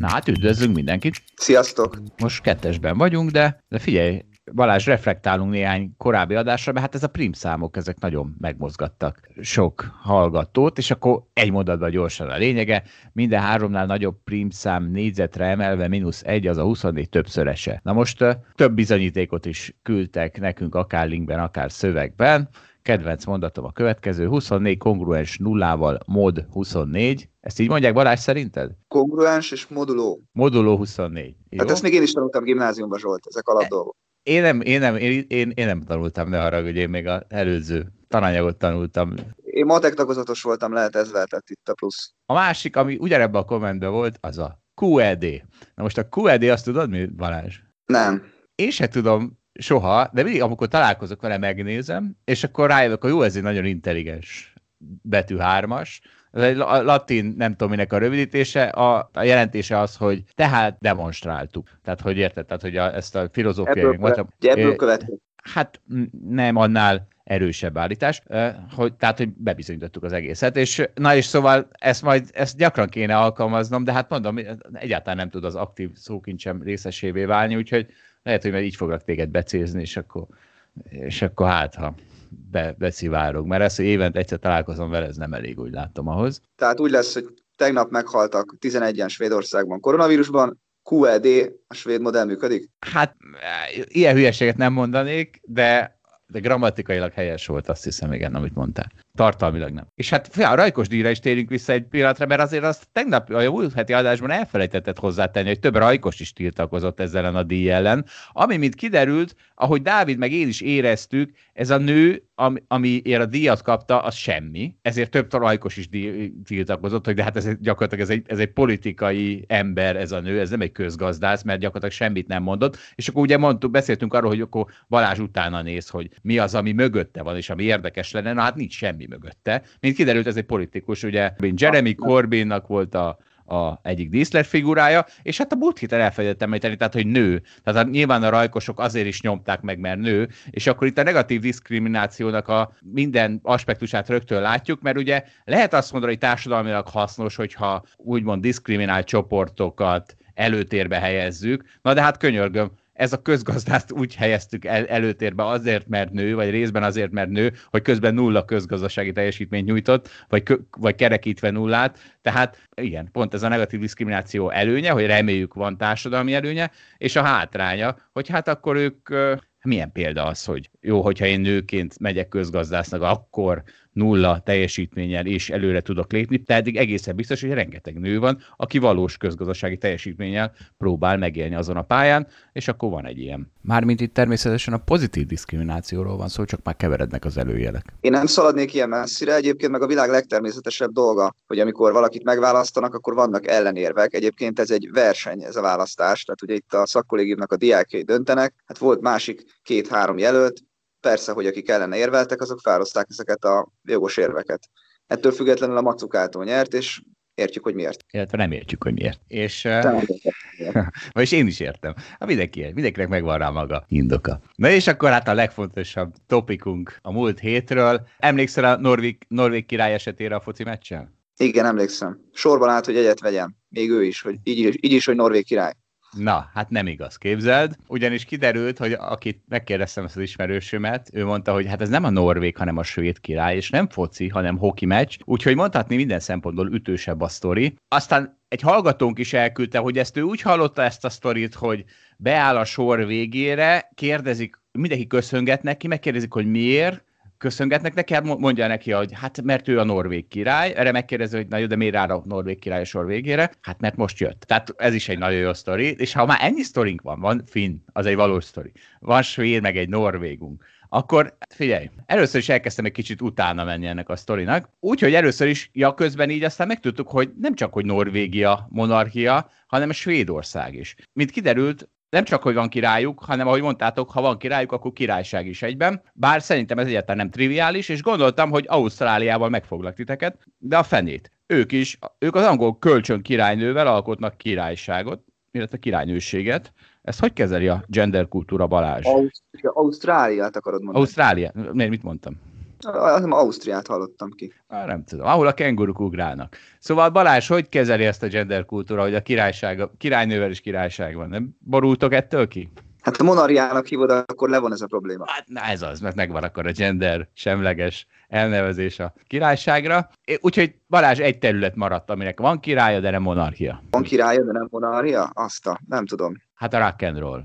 Na hát üdvözlünk mindenkit. Sziasztok! Most kettesben vagyunk, de, de figyelj, Balázs, reflektálunk néhány korábbi adásra, mert hát ez a prim számok, ezek nagyon megmozgattak sok hallgatót, és akkor egy mondatban gyorsan a lényege, minden háromnál nagyobb prim szám négyzetre emelve mínusz egy, az a 24 többszörese. Na most több bizonyítékot is küldtek nekünk, akár linkben, akár szövegben, kedvenc mondatom a következő, 24 kongruens nullával mod 24. Ezt így mondják Balázs szerinted? Kongruens és moduló. Moduló 24. Jó? Hát ezt még én is tanultam gimnáziumban, Zsolt, ezek alapdolgok. Én nem, én nem, én, én, én nem tanultam, ne haragudj, én még az előző tananyagot tanultam. Én matek tagozatos voltam, lehet ez lehetett itt a plusz. A másik, ami ugyanebben a kommentben volt, az a QED. Na most a QED azt tudod mi, Balázs? Nem. Én se tudom soha, de mindig, amikor találkozok vele, megnézem, és akkor rájövök, hogy jó, ez egy nagyon intelligens betű hármas, latin, nem tudom minek a rövidítése, a, a jelentése az, hogy tehát demonstráltuk. Tehát, hogy érted, tehát, hogy a, ezt a filozófiai... Ebből, követ, ebből következik. Hát nem annál erősebb állítás, hogy, tehát, hogy bebizonyítottuk az egészet, és na és szóval ezt majd, ezt gyakran kéne alkalmaznom, de hát mondom, egyáltalán nem tud az aktív szókincsem részesévé válni, úgyhogy lehet, hogy majd így foglak téged becézni, és akkor, és akkor hát, ha be, beszivárog. Mert ezt, hogy évente egyszer találkozom vele, ez nem elég, úgy látom ahhoz. Tehát úgy lesz, hogy tegnap meghaltak 11-en Svédországban koronavírusban, QED, a svéd modell működik? Hát ilyen hülyeséget nem mondanék, de de grammatikailag helyes volt, azt hiszem, igen, amit mondtál. Tartalmilag nem. És hát fia, a Rajkos díjra is térünk vissza egy pillanatra, mert azért azt tegnap a múlt heti adásban elfelejtetett hozzátenni, hogy több Rajkos is tiltakozott ezzel a díj ellen, ami, mint kiderült, ahogy Dávid meg én is éreztük, ez a nő, ami, amiért a díjat kapta, az semmi. Ezért több Rajkos is díj, tiltakozott, hogy de hát ez gyakorlatilag ez egy, ez egy politikai ember, ez a nő, ez nem egy közgazdász, mert gyakorlatilag semmit nem mondott. És akkor ugye mondtuk, beszéltünk arról, hogy akkor Balázs utána néz, hogy mi az, ami mögötte van, és ami érdekes lenne, na hát nincs semmi mögötte. Mint kiderült, ez egy politikus, ugye Jeremy Corbynnak volt a, a egyik díszlet figurája, és hát a múlt héten elfelejtettem említeni, tehát, hogy nő. Tehát nyilván a rajkosok azért is nyomták meg, mert nő, és akkor itt a negatív diszkriminációnak a minden aspektusát rögtön látjuk, mert ugye lehet azt mondani, hogy társadalmilag hasznos, hogyha úgymond diszkriminált csoportokat előtérbe helyezzük, na de hát könyörgöm, ez a közgazdászt úgy helyeztük el, előtérbe azért, mert nő, vagy részben azért, mert nő, hogy közben nulla közgazdasági teljesítményt nyújtott, vagy, kö, vagy kerekítve nullát. Tehát igen, pont ez a negatív diszkrimináció előnye, hogy reméljük van társadalmi előnye, és a hátránya, hogy hát akkor ők milyen példa az, hogy jó, hogyha én nőként megyek közgazdásznak, akkor nulla teljesítménnyel és előre tudok lépni, pedig egészen biztos, hogy rengeteg nő van, aki valós közgazdasági teljesítménnyel próbál megélni azon a pályán, és akkor van egy ilyen. Mármint itt természetesen a pozitív diszkriminációról van szó, csak már keverednek az előjelek. Én nem szaladnék ilyen messzire, egyébként meg a világ legtermészetesebb dolga, hogy amikor valakit megválasztanak, akkor vannak ellenérvek. Egyébként ez egy verseny, ez a választás, tehát ugye itt a szakkollégiumnak a diákjai döntenek, hát volt másik két-három jelölt, persze, hogy akik ellene érveltek, azok felhozták ezeket a jogos érveket. Ettől függetlenül a Macukától nyert, és értjük, hogy miért. Illetve nem értjük, hogy miért. És, uh, vagyis én is értem. Hát mindenki, mindenkinek megvan rá maga indoka. Na és akkor hát a legfontosabb topikunk a múlt hétről. Emlékszel a Norvég, Norvég király esetére a foci meccsen? Igen, emlékszem. Sorban állt, hogy egyet vegyem. Még ő is, hogy így, így is, hogy Norvég király. Na, hát nem igaz, képzeld. Ugyanis kiderült, hogy akit megkérdeztem ezt az ismerősömet, ő mondta, hogy hát ez nem a norvég, hanem a svéd király, és nem foci, hanem hoki meccs, úgyhogy mondhatni minden szempontból ütősebb a sztori. Aztán egy hallgatónk is elküldte, hogy ezt ő úgy hallotta ezt a sztorit, hogy beáll a sor végére, kérdezik, mindenki köszönget neki, megkérdezik, hogy miért, köszöngetnek neki, hát mondja neki, hogy hát mert ő a norvég király, erre megkérdezi, hogy na jó, de miért áll a norvég király a sor végére? Hát mert most jött. Tehát ez is egy nagyon jó sztori, és ha már ennyi sztorink van, van finn, az egy valós sztori, van svéd, meg egy norvégunk, akkor figyelj, először is elkezdtem egy kicsit utána menni ennek a sztorinak, úgyhogy először is, ja, közben így aztán megtudtuk, hogy nem csak, hogy Norvégia monarchia, hanem Svédország is. Mint kiderült, nem csak, hogy van királyuk, hanem ahogy mondtátok, ha van királyuk, akkor királyság is egyben. Bár szerintem ez egyáltalán nem triviális, és gondoltam, hogy Ausztráliával megfoglak titeket, de a fenét. Ők is, ők az angol kölcsön királynővel alkotnak királyságot, illetve királynőséget. Ezt hogy kezeli a gender kultúra Balázs? Ausztráliát akarod mondani? Ausztrália? Miért mit mondtam? Az Ausztriát hallottam ki. Á, nem tudom, ahol a kenguruk ugrálnak. Szóval Balázs, hogy kezeli ezt a gender kultúra, hogy a királyság, a királynővel is királyság van? Nem borultok ettől ki? Hát a monarchiának hívod, akkor le van ez a probléma. Hát na ez az, mert megvan akkor a gender semleges elnevezés a királyságra. Úgyhogy Balázs egy terület maradt, aminek van királya, de nem monarchia. Van királya, de nem monarchia? Azt a, nem tudom. Hát a rock and roll.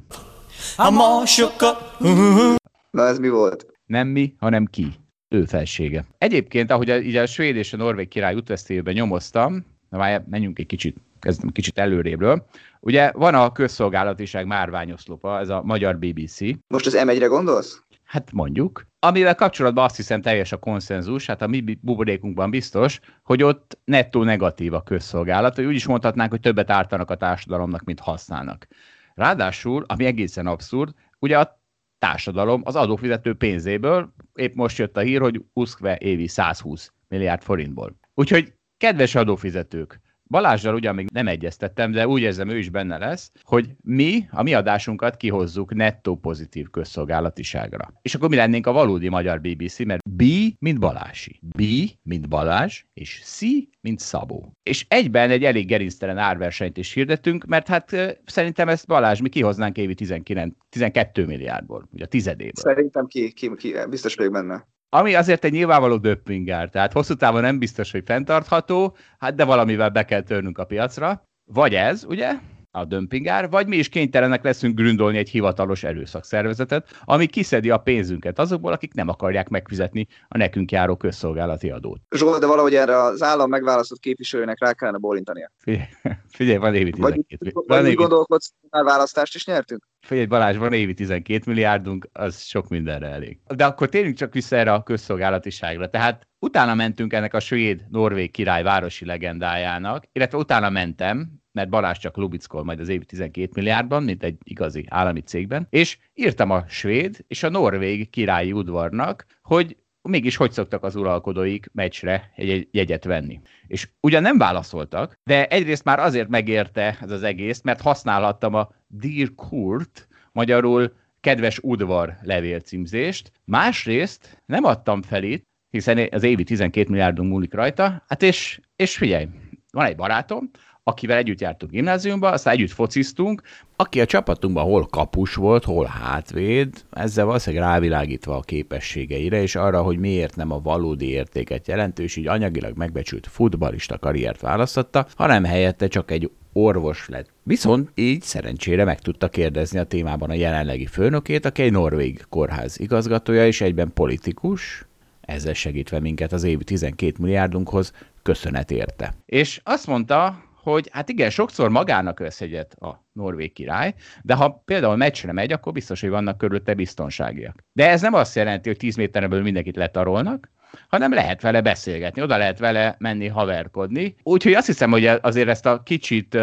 Na ez mi volt? Nem mi, hanem ki. Ő felsége. Egyébként, ahogy a, így a svéd és a norvég király útvesztélyében nyomoztam, na már menjünk egy kicsit, kezdem kicsit előrébről. Ugye van a közszolgálatiság márványoszlopa, ez a magyar BBC. Most az M1-re gondolsz? Hát mondjuk. Amivel kapcsolatban azt hiszem teljes a konszenzus, hát a mi buborékunkban biztos, hogy ott nettó negatív a közszolgálat, hogy úgy is mondhatnánk, hogy többet ártanak a társadalomnak, mint használnak. Ráadásul, ami egészen abszurd, ugye a társadalom az adófizető pénzéből, épp most jött a hír, hogy uszkve évi 120 milliárd forintból. Úgyhogy kedves adófizetők, Balázsral ugyan még nem egyeztettem, de úgy érzem, ő is benne lesz, hogy mi a mi adásunkat kihozzuk nettó pozitív közszolgálatiságra. És akkor mi lennénk a valódi magyar BBC, mert B, mint Balási, B, mint Balázs, és C, mint Szabó. És egyben egy elég gerinctelen árversenyt is hirdettünk, mert hát szerintem ezt Balázs mi kihoznánk évi 19, 12 milliárdból, ugye a tizedéből. Szerintem ki, ki, ki biztos vagyok benne. Ami azért egy nyilvánvaló döppingár, tehát hosszú távon nem biztos, hogy fenntartható, hát de valamivel be kell törnünk a piacra. Vagy ez, ugye? A dömpingár, vagy mi is kénytelenek leszünk gründolni egy hivatalos erőszakszervezetet, ami kiszedi a pénzünket azokból, akik nem akarják megfizetni a nekünk járó közszolgálati adót. Zsolt, de valahogy erre az állam megválasztott képviselőnek rá kellene bólintania. Figyelj, figyelj van évi 12 Vagy, vagy évi... gondolkodsz, már választást is nyertünk? Figyelj Balázs, van évi 12 milliárdunk, az sok mindenre elég. De akkor térjünk csak vissza erre a közszolgálatiságra. Tehát utána mentünk ennek a svéd-norvég király városi legendájának, illetve utána mentem, mert Balázs csak lubickol majd az évi 12 milliárdban, mint egy igazi állami cégben, és írtam a svéd és a norvég királyi udvarnak, hogy mégis hogy szoktak az uralkodóik meccsre egy jegyet venni. És ugyan nem válaszoltak, de egyrészt már azért megérte ez az egész, mert használhattam a Dear Kurt, magyarul kedves udvar levélcímzést, másrészt nem adtam fel itt, hiszen az évi 12 milliárdunk múlik rajta, hát és, és figyelj, van egy barátom, akivel együtt jártunk gimnáziumba, aztán együtt fociztunk, aki a csapatunkban hol kapus volt, hol hátvéd, ezzel valószínűleg rávilágítva a képességeire, és arra, hogy miért nem a valódi értéket jelentő, és így anyagilag megbecsült futbalista karriert választotta, hanem helyette csak egy orvos lett. Viszont így szerencsére meg tudta kérdezni a témában a jelenlegi főnökét, aki egy norvég kórház igazgatója és egyben politikus, ezzel segítve minket az évi 12 milliárdunkhoz, köszönet érte. És azt mondta, hogy hát igen, sokszor magának vesz egyet a norvég király, de ha például meccsre megy, akkor biztos, hogy vannak körülötte biztonságiak. De ez nem azt jelenti, hogy 10 méterből mindenkit letarolnak, hanem lehet vele beszélgetni, oda lehet vele menni haverkodni. Úgyhogy azt hiszem, hogy azért ezt a kicsit,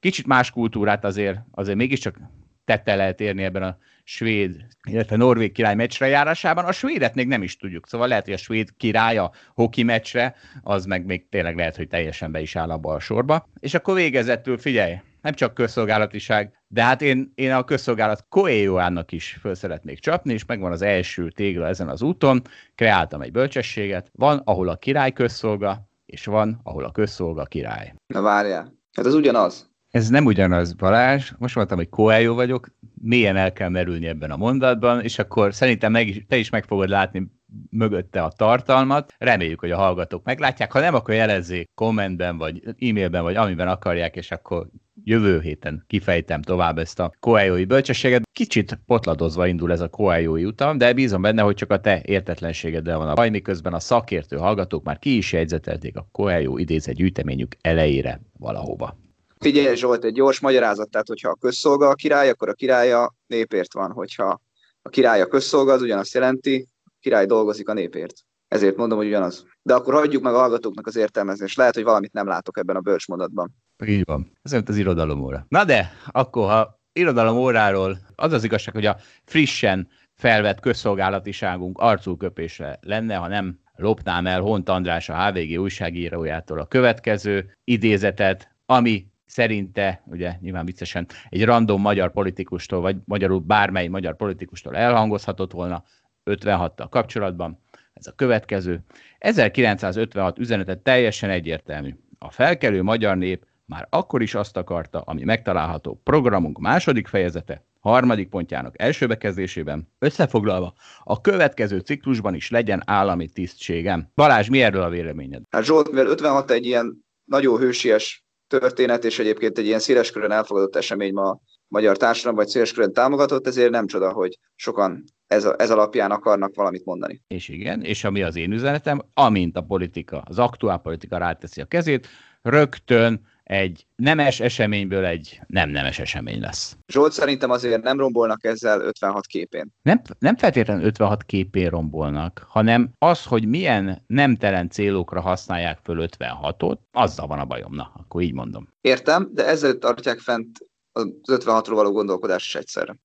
kicsit más kultúrát azért, azért mégiscsak tette lehet érni ebben a svéd, illetve norvég király meccsre járásában. A svédet még nem is tudjuk, szóval lehet, hogy a svéd király a hoki meccsre, az meg még tényleg lehet, hogy teljesen be is áll abba a sorba. És akkor végezettől figyelj, nem csak közszolgálatiság, de hát én, én a közszolgálat Coelhoának is föl szeretnék csapni, és megvan az első tégla ezen az úton, kreáltam egy bölcsességet, van, ahol a király közszolga, és van, ahol a közszolga király. Na várjál, hát az ugyanaz. Ez nem ugyanaz, Balázs. Most mondtam, hogy Coelho vagyok, mélyen el kell merülni ebben a mondatban, és akkor szerintem meg is, te is meg fogod látni mögötte a tartalmat. Reméljük, hogy a hallgatók meglátják. Ha nem, akkor jelezzék kommentben, vagy e-mailben, vagy amiben akarják, és akkor jövő héten kifejtem tovább ezt a koájói bölcsességet. Kicsit potladozva indul ez a koájói utam, de bízom benne, hogy csak a te értetlenségeddel van a baj, miközben a szakértő hallgatók már ki is jegyzetelték a koájó idézett gyűjteményük elejére valahova. Figyelj Zsolt, egy gyors magyarázat, tehát hogyha a közszolga a király, akkor a királya népért van, hogyha a király a közszolga, az ugyanazt jelenti, a király dolgozik a népért. Ezért mondom, hogy ugyanaz. De akkor hagyjuk meg a hallgatóknak az értelmezést. Lehet, hogy valamit nem látok ebben a bölcsmondatban. Így van. Ez az irodalom óra. Na de, akkor ha irodalom óráról az az igazság, hogy a frissen felvett közszolgálatiságunk arculköpésre lenne, ha nem lopnám el Hont András a HVG újságírójától a következő idézetet, ami szerinte, ugye nyilván viccesen, egy random magyar politikustól, vagy magyarul bármely magyar politikustól elhangozhatott volna 56-tal kapcsolatban. Ez a következő. 1956 üzenetet teljesen egyértelmű. A felkelő magyar nép már akkor is azt akarta, ami megtalálható programunk második fejezete, harmadik pontjának első bekezdésében, összefoglalva, a következő ciklusban is legyen állami tisztségem. Balázs, mi erről a véleményed? Hát Zsolt, mivel 56 egy ilyen nagyon hősies történet, és egyébként egy ilyen széleskörön elfogadott esemény ma a magyar társadalom, vagy széleskörön támogatott, ezért nem csoda, hogy sokan ez, ez alapján akarnak valamit mondani. És igen, és ami az én üzenetem, amint a politika, az aktuál politika ráteszi a kezét, rögtön egy nemes eseményből egy nem nemes esemény lesz. Zsolt szerintem azért nem rombolnak ezzel 56 képén. Nem, nem feltétlenül 56 képén rombolnak, hanem az, hogy milyen nemtelen célokra használják föl 56-ot, azzal van a bajom, na, akkor így mondom. Értem, de ezzel tartják fent az 56-ról való gondolkodás is egyszerre.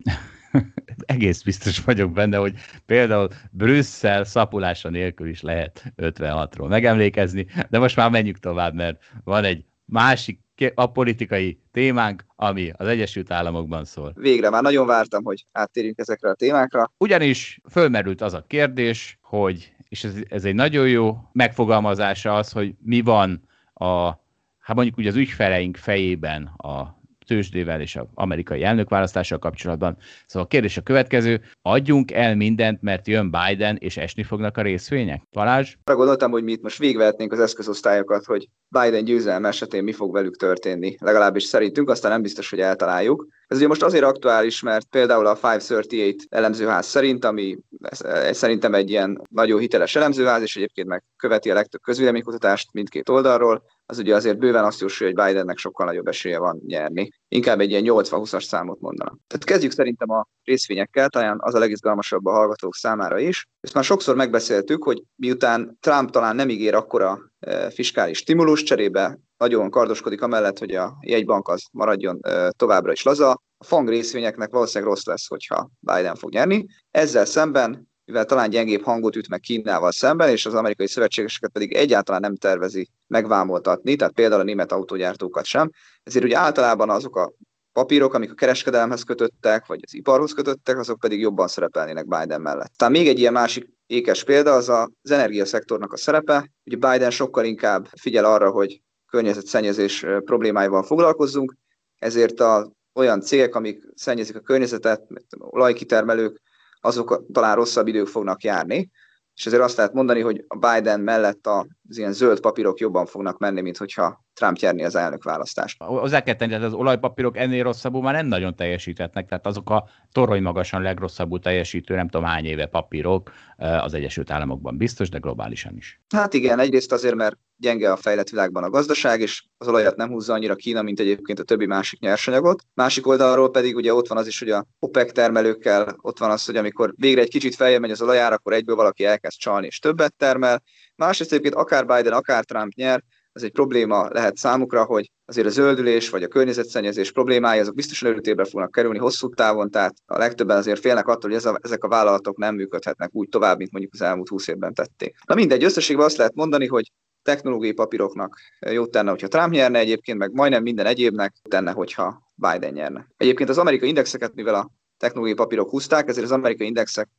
Egész biztos vagyok benne, hogy például Brüsszel szapulása nélkül is lehet 56-ról megemlékezni, de most már menjünk tovább, mert van egy másik a politikai témánk, ami az Egyesült Államokban szól. Végre, már nagyon vártam, hogy áttérjünk ezekre a témákra. Ugyanis fölmerült az a kérdés, hogy, és ez, ez egy nagyon jó megfogalmazása az, hogy mi van a, hát mondjuk úgy az ügyfeleink fejében a tőzsdével és az amerikai elnökválasztással kapcsolatban. Szóval a kérdés a következő, adjunk el mindent, mert jön Biden, és esni fognak a részvények? Balázs? Arra gondoltam, hogy mi itt most végvehetnénk az eszközosztályokat, hogy Biden győzelme esetén mi fog velük történni. Legalábbis szerintünk, aztán nem biztos, hogy eltaláljuk. Ez ugye most azért aktuális, mert például a 538 elemzőház szerint, ami szerintem egy ilyen nagyon hiteles elemzőház, és egyébként meg követi a legtöbb közvéleménykutatást mindkét oldalról, az ugye azért bőven azt jósolja, hogy Bidennek sokkal nagyobb esélye van nyerni. Inkább egy ilyen 80-20-as számot mondana. Tehát kezdjük szerintem a részvényekkel, talán az a legizgalmasabb a hallgatók számára is. Ezt már sokszor megbeszéltük, hogy miután Trump talán nem ígér akkora fiskális stimulus cserébe, nagyon kardoskodik amellett, hogy a jegybank az maradjon továbbra is laza, a fang részvényeknek valószínűleg rossz lesz, hogyha Biden fog nyerni. Ezzel szemben mivel talán gyengébb hangot üt meg Kínával szemben, és az amerikai szövetségeseket pedig egyáltalán nem tervezi megvámoltatni, tehát például a német autógyártókat sem. Ezért ugye általában azok a papírok, amik a kereskedelemhez kötöttek, vagy az iparhoz kötöttek, azok pedig jobban szerepelnének Biden mellett. Tehát még egy ilyen másik ékes példa az az energiaszektornak a szerepe. Ugye Biden sokkal inkább figyel arra, hogy környezetszennyezés problémáival foglalkozzunk, ezért a olyan cégek, amik szennyezik a környezetet, olajkitermelők, azok talán rosszabb idők fognak járni, és ezért azt lehet mondani, hogy a Biden mellett az ilyen zöld papírok jobban fognak menni, mint hogyha Trump nyerni az elnökválasztást. Hozzá kell tenni, az olajpapírok ennél rosszabbul már nem nagyon teljesítetnek, tehát azok a torony magasan legrosszabbul teljesítő, nem tudom hány éve papírok az Egyesült Államokban biztos, de globálisan is. Hát igen, egyrészt azért, mert gyenge a fejlett világban a gazdaság, és az olajat nem húzza annyira Kína, mint egyébként a többi másik nyersanyagot. Másik oldalról pedig ugye ott van az is, hogy a OPEC termelőkkel ott van az, hogy amikor végre egy kicsit feljebb megy az olajár, akkor egyből valaki elkezd csalni és többet termel. Másrészt egyébként akár Biden, akár Trump nyer, az egy probléma lehet számukra, hogy azért a zöldülés vagy a környezetszennyezés problémái azok biztosan előtérbe fognak kerülni hosszú távon, tehát a legtöbben azért félnek attól, hogy ez a, ezek a vállalatok nem működhetnek úgy tovább, mint mondjuk az elmúlt 20 évben tették. Na mindegy, összességben azt lehet mondani, hogy technológiai papíroknak jót tenne, hogyha Trump nyerne egyébként, meg majdnem minden egyébnek tenne, hogyha Biden nyerne. Egyébként az amerikai indexeket, mivel a technológiai papírok húzták, ezért az amerikai indexek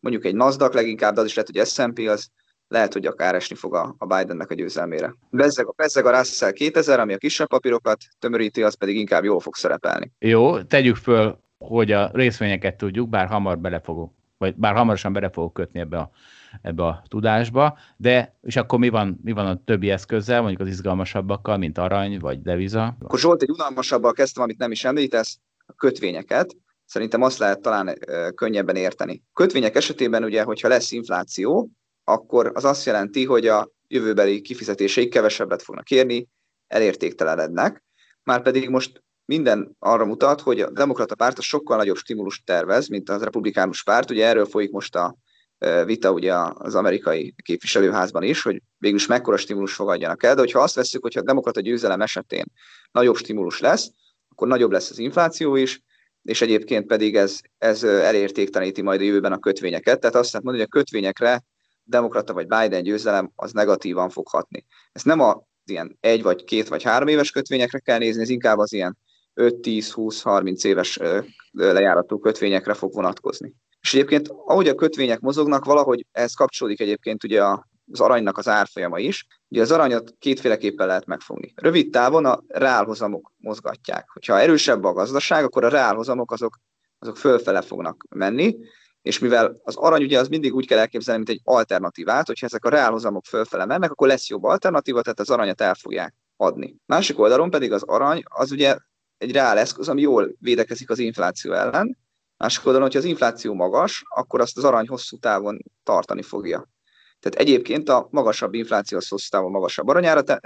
mondjuk egy Nasdaq leginkább, de az is lehet, hogy S&P az lehet, hogy akár esni fog a, a Bidennek a győzelmére. Bezzeg, bezzeg a Russell 2000, ami a kisebb papírokat tömöríti, az pedig inkább jól fog szerepelni. Jó, tegyük föl, hogy a részvényeket tudjuk, bár hamar bele fogok vagy bár hamarosan bele fogok kötni ebbe a, ebbe a tudásba, de és akkor mi van, mi van a többi eszközzel, mondjuk az izgalmasabbakkal, mint arany vagy deviza? Akkor Zsolt egy unalmasabbal kezdtem, amit nem is említesz, a kötvényeket. Szerintem azt lehet talán könnyebben érteni. Kötvények esetében ugye, hogyha lesz infláció, akkor az azt jelenti, hogy a jövőbeli kifizetéseik kevesebbet fognak érni, elértéktelenednek, már pedig most minden arra mutat, hogy a demokrata párt a sokkal nagyobb stimulust tervez, mint az republikánus párt. Ugye erről folyik most a vita ugye az amerikai képviselőházban is, hogy végülis mekkora stimulus fogadjanak el, de hogyha azt veszük, hogyha a demokrata győzelem esetén nagyobb stimulus lesz, akkor nagyobb lesz az infláció is, és egyébként pedig ez, ez elértékteníti majd a jövőben a kötvényeket. Tehát azt lehet mondani, hogy a kötvényekre demokrata vagy Biden győzelem az negatívan fog hatni. Ez nem a ilyen egy vagy két vagy három éves kötvényekre kell nézni, ez inkább az ilyen 5-10-20-30 éves lejáratú kötvényekre fog vonatkozni. És egyébként, ahogy a kötvények mozognak, valahogy ez kapcsolódik egyébként ugye az aranynak az árfolyama is. Ugye az aranyat kétféleképpen lehet megfogni. Rövid távon a reálhozamok mozgatják. Hogyha erősebb a gazdaság, akkor a reálhozamok azok, azok fölfele fognak menni, és mivel az arany ugye az mindig úgy kell elképzelni, mint egy alternatívát, hogyha ezek a reálhozamok fölfele mennek, akkor lesz jobb alternatíva, tehát az aranyat el fogják adni. Másik oldalon pedig az arany, az ugye egy reál eszköz, ami jól védekezik az infláció ellen. Másik oldalon, hogyha az infláció magas, akkor azt az arany hosszú távon tartani fogja. Tehát egyébként a magasabb infláció az hosszú távon magasabb aranyárat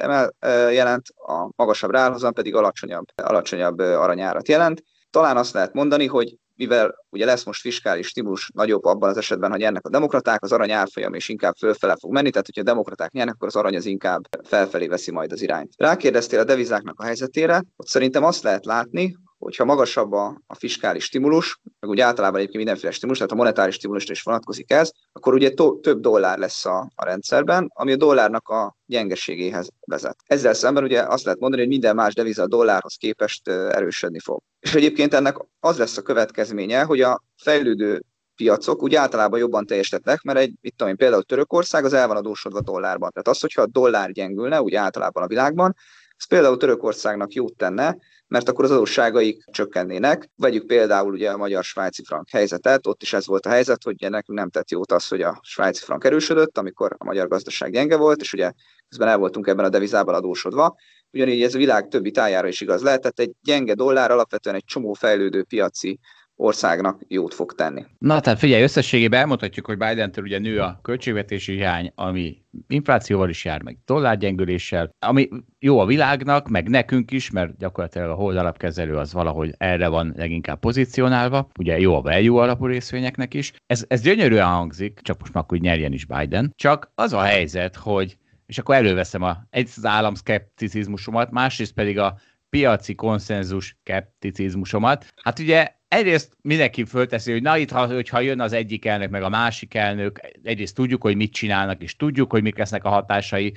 jelent, a magasabb ráhozam pedig alacsonyabb, alacsonyabb aranyárat jelent. Talán azt lehet mondani, hogy mivel ugye lesz most fiskális stimulus nagyobb abban az esetben, hogy ennek a demokraták, az arany árfolyam is inkább fölfele fog menni, tehát hogyha a demokraták nyernek, akkor az arany az inkább felfelé veszi majd az irányt. Rákérdeztél a devizáknak a helyzetére, ott szerintem azt lehet látni, hogyha magasabb a, a fiskális stimulus, meg úgy általában egyébként mindenféle stimulus, tehát a monetáris stimulusra is vonatkozik ez, akkor ugye to, több dollár lesz a, a rendszerben, ami a dollárnak a gyengeségéhez vezet. Ezzel szemben ugye azt lehet mondani, hogy minden más deviza a dollárhoz képest erősödni fog. És egyébként ennek az lesz a következménye, hogy a fejlődő piacok úgy általában jobban teljesítettek, mert egy, itt tudom én, például Törökország az el van adósodva dollárban. Tehát az, hogyha a dollár gyengülne, úgy általában a világban, ez például Törökországnak jót tenne, mert akkor az adósságaik csökkennének. Vegyük például ugye a magyar-svájci frank helyzetet, ott is ez volt a helyzet, hogy nekünk nem tett jót az, hogy a svájci frank erősödött, amikor a magyar gazdaság gyenge volt, és ugye közben el voltunk ebben a devizában adósodva. Ugyanígy ez a világ többi tájára is igaz lehet, tehát egy gyenge dollár alapvetően egy csomó fejlődő piaci országnak jót fog tenni. Na, tehát figyelj, összességében elmondhatjuk, hogy Biden-től ugye nő a költségvetési hiány, ami inflációval is jár, meg dollárgyengüléssel, ami jó a világnak, meg nekünk is, mert gyakorlatilag a hold alapkezelő az valahogy erre van leginkább pozícionálva, ugye jó a value alapú részvényeknek is. Ez, ez gyönyörűen hangzik, csak most már hogy nyerjen is Biden. Csak az a helyzet, hogy és akkor előveszem a, egy az államszkepticizmusomat, másrészt pedig a piaci konszenzus skepticizmusomat. Hát ugye egyrészt mindenki fölteszi, hogy na itt, ha, hogyha jön az egyik elnök, meg a másik elnök, egyrészt tudjuk, hogy mit csinálnak, és tudjuk, hogy mik lesznek a hatásai,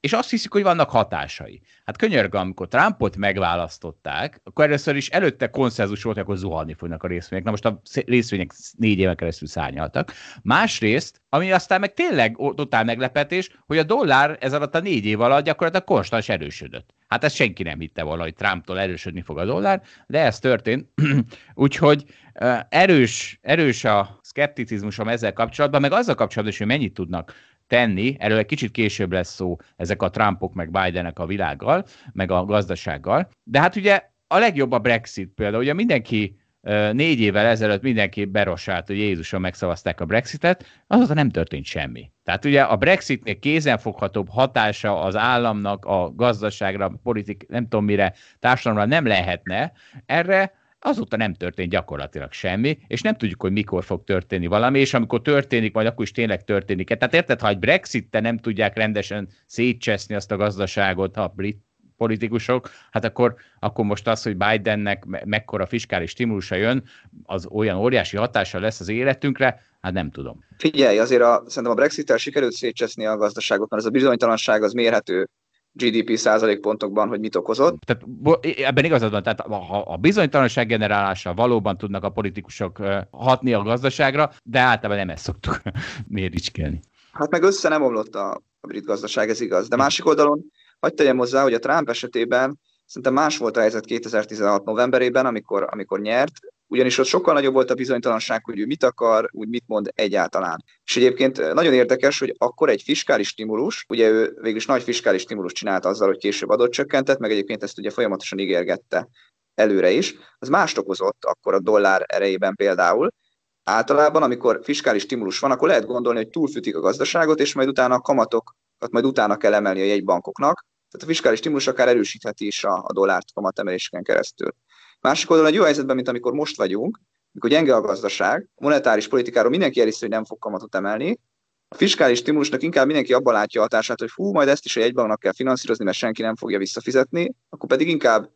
és azt hiszik, hogy vannak hatásai. Hát könyörgöm, amikor Trumpot megválasztották, akkor először is előtte konszenzus volt, hogy akkor zuhanni fognak a részvények. Na most a részvények négy éven keresztül szárnyaltak. Másrészt, ami aztán meg tényleg totál meglepetés, hogy a dollár ez alatt a négy év alatt gyakorlatilag konstans erősödött. Hát ezt senki nem hitte volna, hogy Trumptól erősödni fog a dollár, de ez történt. Úgyhogy erős, erős a szkepticizmusom ezzel kapcsolatban, meg azzal kapcsolatban is, hogy mennyit tudnak tenni, erről egy kicsit később lesz szó ezek a Trumpok meg Bidenek a világgal, meg a gazdasággal. De hát ugye a legjobb a Brexit például, ugye mindenki négy évvel ezelőtt mindenki berosált, hogy Jézuson megszavazták a Brexitet, azóta nem történt semmi. Tehát ugye a Brexitnek kézenfoghatóbb hatása az államnak, a gazdaságra, a politik, nem tudom mire, társadalomra nem lehetne. Erre azóta nem történt gyakorlatilag semmi, és nem tudjuk, hogy mikor fog történni valami, és amikor történik, majd akkor is tényleg történik. Tehát érted, ha egy brexit nem tudják rendesen szétcseszni azt a gazdaságot, ha a brit politikusok, hát akkor, akkor most az, hogy Bidennek mekkora fiskális stimulusa jön, az olyan óriási hatása lesz az életünkre, hát nem tudom. Figyelj, azért a, szerintem a Brexit-tel sikerült szétcseszni a gazdaságot, mert ez a bizonytalanság az mérhető GDP százalékpontokban, hogy mit okozott. Tehát ebben igazad van, tehát a, a bizonytalanság generálása valóban tudnak a politikusok hatni a gazdaságra, de általában nem ezt szoktuk méricskélni. Hát meg össze nem omlott a, a brit gazdaság, ez igaz. De másik oldalon, hagyd tegyem hozzá, hogy a Trump esetében szerintem más volt a helyzet 2016 novemberében, amikor, amikor nyert, ugyanis ott sokkal nagyobb volt a bizonytalanság, hogy ő mit akar, úgy mit mond egyáltalán. És egyébként nagyon érdekes, hogy akkor egy fiskális stimulus, ugye ő végül is nagy fiskális stimulus csinált azzal, hogy később adott csökkentett, meg egyébként ezt ugye folyamatosan ígérgette előre is, az mást okozott akkor a dollár erejében például. Általában, amikor fiskális stimulus van, akkor lehet gondolni, hogy túlfütik a gazdaságot, és majd utána a kamatokat majd utána kell emelni a jegybankoknak, tehát a fiskális stimulus akár erősítheti is a, a dollárt kamatemeléseken keresztül. Másik oldalon egy jó helyzetben, mint amikor most vagyunk, amikor gyenge a gazdaság, a monetáris politikáról mindenki elhiszi, hogy nem fog kamatot emelni, a fiskális stimulusnak inkább mindenki abban látja a hatását, hogy hú, majd ezt is a jegybanknak kell finanszírozni, mert senki nem fogja visszafizetni, akkor pedig inkább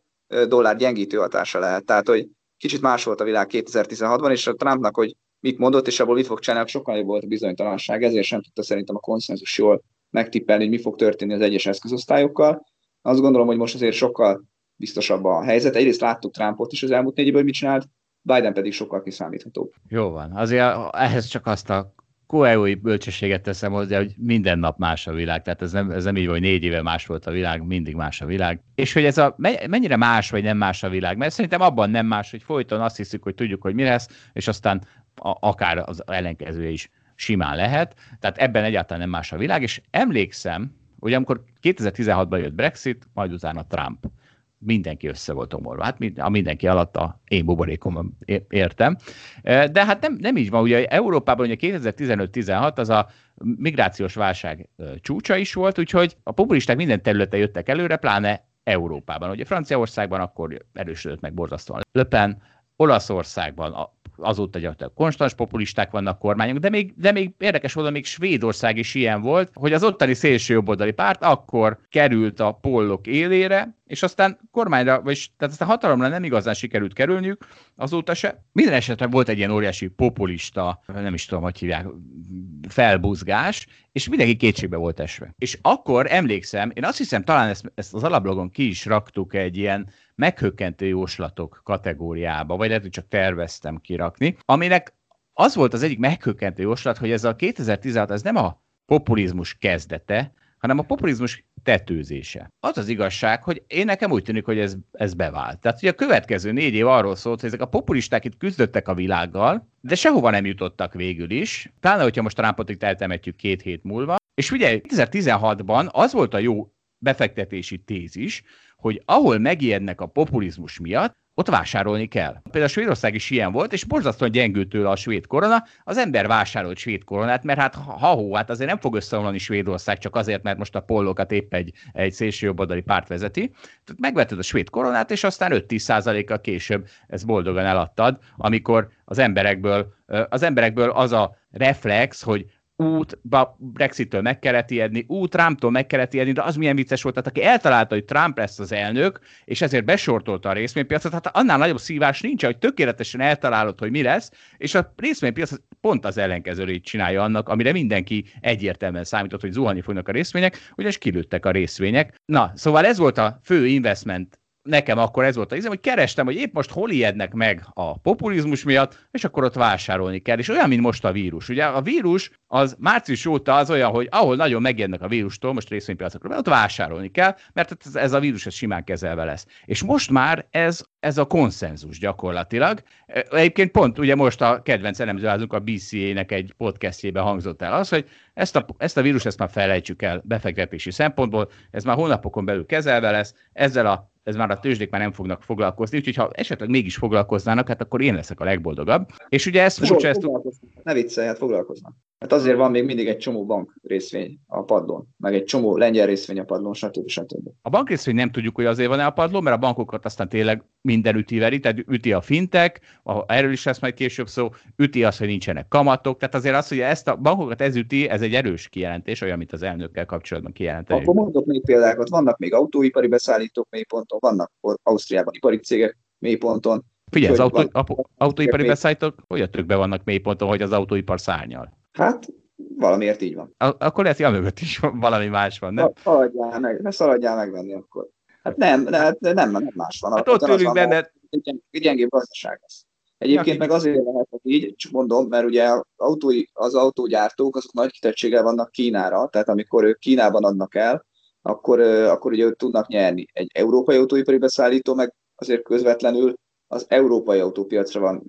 dollár gyengítő hatása lehet. Tehát, hogy kicsit más volt a világ 2016-ban, és a Trumpnak, hogy mit mondott, és abból mit fog csinálni, sokkal jobb volt a bizonytalanság, ezért sem tudta szerintem a konszenzus jól megtippelni, hogy mi fog történni az egyes eszközosztályokkal. Azt gondolom, hogy most azért sokkal biztosabb a helyzet. Egyrészt láttuk Trumpot is az elmúlt négy évben, hogy mit csinált, Biden pedig sokkal kiszámíthatóbb. Jó van. Azért ehhez csak azt a koeói bölcsességet teszem hozzá, hogy minden nap más a világ, tehát ez nem, ez nem így van, hogy négy éve más volt a világ, mindig más a világ. És hogy ez a, mennyire más vagy nem más a világ, mert szerintem abban nem más, hogy folyton azt hiszük, hogy tudjuk, hogy mi lesz, és aztán a, akár az ellenkezője is simán lehet, tehát ebben egyáltalán nem más a világ, és emlékszem, hogy amikor 2016-ban jött Brexit, majd utána Trump mindenki össze volt omorva. Hát a mindenki alatt a én buborékom értem. De hát nem, nem így van. Ugye Európában ugye 2015-16 az a migrációs válság csúcsa is volt, úgyhogy a populisták minden területen jöttek előre, pláne Európában. Ugye Franciaországban akkor erősödött meg borzasztóan Löpen, Olaszországban azóta gyakorlatilag konstans populisták vannak kormányok, de még, de még érdekes volt, még Svédország is ilyen volt, hogy az ottani szélső jobboldali párt akkor került a pollok élére, és aztán kormányra, vagy tehát aztán hatalomra nem igazán sikerült kerülniük, azóta se. Minden esetre volt egy ilyen óriási populista, nem is tudom, hogy hívják, felbuzgás, és mindenki kétségbe volt esve. És akkor emlékszem, én azt hiszem, talán ezt, ezt az alablogon ki is raktuk egy ilyen meghökkentő jóslatok kategóriába, vagy lehet, hogy csak terveztem kirakni, aminek az volt az egyik meghökkentő jóslat, hogy ez a 2016, ez nem a populizmus kezdete, hanem a populizmus tetőzése. Az az igazság, hogy én nekem úgy tűnik, hogy ez, ez bevált. Tehát ugye a következő négy év arról szólt, hogy ezek a populisták itt küzdöttek a világgal, de sehova nem jutottak végül is. Pláne, hogyha most Trumpot eltemetjük két hét múlva. És ugye 2016-ban az volt a jó befektetési tézis, hogy ahol megijednek a populizmus miatt, ott vásárolni kell. Például Svédország is ilyen volt, és borzasztóan gyengült tőle a svéd korona, az ember vásárolt svéd koronát, mert hát ha hát azért nem fog összeomlani Svédország csak azért, mert most a pollókat épp egy, egy szélső jobboldali párt vezeti. Tehát megvetted a svéd koronát, és aztán 5-10 később ezt boldogan eladtad, amikor az emberekből, az emberekből az a reflex, hogy út, Brexit-től meg kellett ijedni, út Trumptól meg kellett ijedni, de az milyen vicces volt, tehát aki eltalálta, hogy Trump lesz az elnök, és ezért besortolta a részvénypiacot, hát annál nagyobb szívás nincs, hogy tökéletesen eltalálod, hogy mi lesz, és a részvénypiac pont az ellenkezőjét csinálja annak, amire mindenki egyértelműen számított, hogy zuhanni fognak a részvények, ugyanis kilőttek a részvények. Na, szóval ez volt a fő investment nekem akkor ez volt a izem, hogy kerestem, hogy épp most hol ijednek meg a populizmus miatt, és akkor ott vásárolni kell. És olyan, mint most a vírus. Ugye a vírus az március óta az olyan, hogy ahol nagyon megijednek a vírustól, most részvénypiacokról, ott vásárolni kell, mert ez a vírus ez simán kezelve lesz. És most már ez, ez a konszenzus gyakorlatilag. Egyébként pont ugye most a kedvenc elemzőházunk a BCA-nek egy podcastjében hangzott el az, hogy ezt a, ezt a vírus ezt már felejtsük el befektetési szempontból, ez már hónapokon belül kezelve lesz, ezzel a ez már a tőzsdék már nem fognak foglalkozni, úgyhogy ha esetleg mégis foglalkoznának, hát akkor én leszek a legboldogabb. És ugye ez furcsa, ezt... Ne viccelj, hát foglalkoznak. Hát azért van még mindig egy csomó bank részvény a padlón, meg egy csomó lengyel részvény a padlón, stb. stb. A bank részvény nem tudjuk, hogy azért van-e a padlón, mert a bankokat aztán tényleg minden üti veri, tehát üti a fintek, erről is lesz majd később szó, üti az, hogy nincsenek kamatok, tehát azért az, hogy ezt a bankokat ez üti, ez egy erős kijelentés, olyan, mint az elnökkel kapcsolatban kijelenteni. Akkor mondok még példákat, vannak még autóipari beszállítók mélyponton, vannak Ausztriában ipari cégek mélyponton. Figyelj, az autó, van, autóipari beszállítók olyan tökbe vannak mélyponton, hogy az autóipar szárnyal. Hát valamiért így van. A- akkor lehet, hogy mögött is valami más van, nem? Szaladjál meg, ne szaladjál megvenni akkor. Hát nem, nem, nem, nem más van. Hát ott ülünk benne. Gyengébb gazdaság lesz. Egyébként meg azért lehet így, csak mondom, mert ugye autói, az autógyártók azok nagy kitettséggel vannak Kínára, tehát amikor ők Kínában adnak el, akkor, akkor ugye ők tudnak nyerni. Egy európai autóipari beszállító meg azért közvetlenül az európai autópiacra van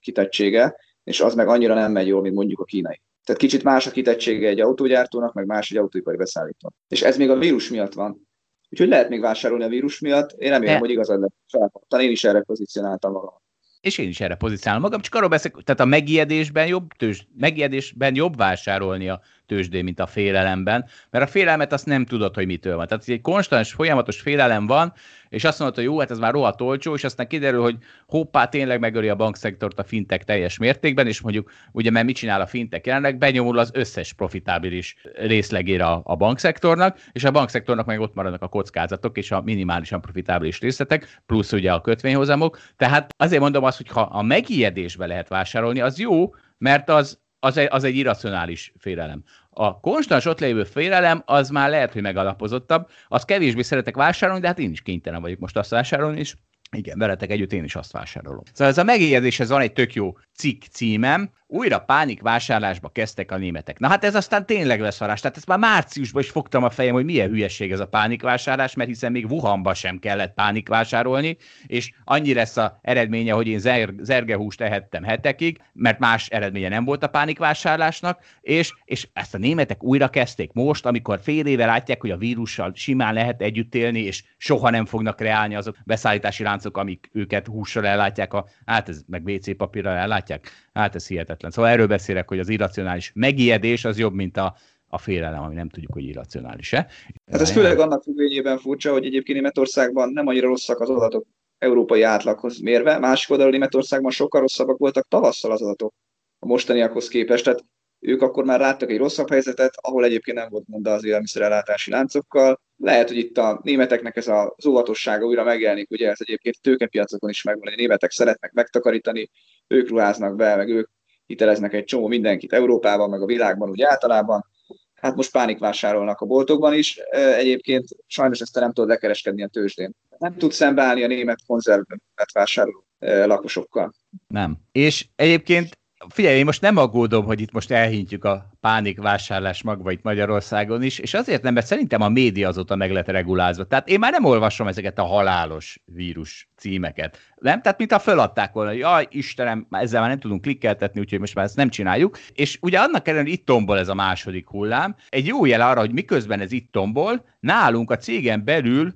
kitettsége, és az meg annyira nem megy jól, mint mondjuk a kínai. Tehát kicsit más a kitettsége egy autógyártónak, meg más egy autóipari beszállítónak. És ez még a vírus miatt van. Úgyhogy lehet még vásárolni a vírus miatt. Én remélem, De... hogy igazad lesz. Felkaptam. Én is erre pozícionáltam magam. És én is erre pozícionálom magam, csak arról beszélek, tehát a megijedésben jobb, tőzs, megijedésben jobb vásárolni a tőzsdén, mint a félelemben, mert a félelmet azt nem tudod, hogy mitől van. Tehát egy konstans, folyamatos félelem van, és azt mondod, hogy jó, hát ez már rohadt olcsó, és aztán kiderül, hogy hoppá, tényleg megöli a bankszektort a fintek teljes mértékben, és mondjuk, ugye, mert mit csinál a fintek jelenleg, benyomul az összes profitábilis részlegére a, a bankszektornak, és a bankszektornak meg ott maradnak a kockázatok és a minimálisan profitábilis részletek, plusz ugye a kötvényhozamok. Tehát azért mondom azt, hogy ha a megijedésbe lehet vásárolni, az jó, mert az az egy, az egy irracionális félelem. A konstans ott lévő félelem az már lehet, hogy megalapozottabb, az kevésbé szeretek vásárolni, de hát én is kénytelen vagyok most azt vásárolni, és igen, veletek együtt én is azt vásárolom. Szóval ez a megérzés, ez van egy tök jó cikk címem, újra pánik vásárlásba kezdtek a németek. Na hát ez aztán tényleg leszarás. Tehát ezt már márciusban is fogtam a fejem, hogy milyen hülyeség ez a pánikvásárlás, mert hiszen még Wuhanba sem kellett pánikvásárolni, és annyi lesz a eredménye, hogy én zer- zergehúst ehettem hetekig, mert más eredménye nem volt a pánikvásárlásnak, és, és ezt a németek újra kezdték most, amikor fél éve látják, hogy a vírussal simán lehet együtt élni, és soha nem fognak reálni azok beszállítási láncok, amik őket hússal ellátják, a, hát ez meg WC papírral ellátják, hát ez hihetetlen. Szóval erről beszélek, hogy az irracionális megijedés az jobb, mint a, a félelem, ami nem tudjuk, hogy irracionális-e. Hát ez főleg annak függvényében furcsa, hogy egyébként Németországban nem annyira rosszak az adatok európai átlaghoz mérve, másik oldalon Németországban sokkal rosszabbak voltak tavasszal az adatok a mostaniakhoz képest, tehát ők akkor már láttak egy rosszabb helyzetet, ahol egyébként nem volt gond az élelmiszerellátási láncokkal. Lehet, hogy itt a németeknek ez az óvatossága újra megjelenik, ugye ez egyébként tőkepiacokon is megvan, hogy a németek szeretnek megtakarítani, ők ruháznak be, meg ők hiteleznek egy csomó mindenkit Európában, meg a világban úgy általában. Hát most pánikvásárolnak a boltokban is. Egyébként sajnos ezt nem tudod lekereskedni a tőzsdén. Nem tud szembeállni a német konzervet vásároló lakosokkal. Nem. És egyébként figyelj, én most nem aggódom, hogy itt most elhintjük a pánikvásárlás magva itt Magyarországon is, és azért nem, mert szerintem a média azóta meg lett regulázva. Tehát én már nem olvasom ezeket a halálos vírus címeket. Nem? Tehát mint a föladták volna, hogy jaj, Istenem, ezzel már nem tudunk klikkeltetni, úgyhogy most már ezt nem csináljuk. És ugye annak ellenére itt tombol ez a második hullám. Egy jó jel arra, hogy miközben ez itt tombol, nálunk a cégen belül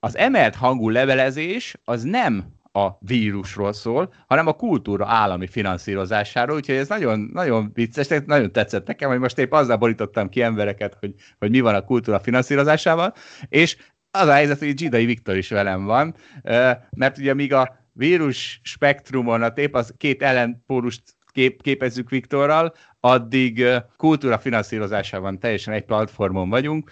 az emelt hangú levelezés az nem a vírusról szól, hanem a kultúra állami finanszírozásáról, úgyhogy ez nagyon, nagyon vicces, nagyon tetszett nekem, hogy most épp azzal borítottam ki embereket, hogy, hogy mi van a kultúra finanszírozásával, és az a helyzet, hogy Zsidai Viktor is velem van, mert ugye míg a vírus spektrumon a tép az két ellenpólust kép, képezzük Viktorral, addig kultúra finanszírozásában teljesen egy platformon vagyunk,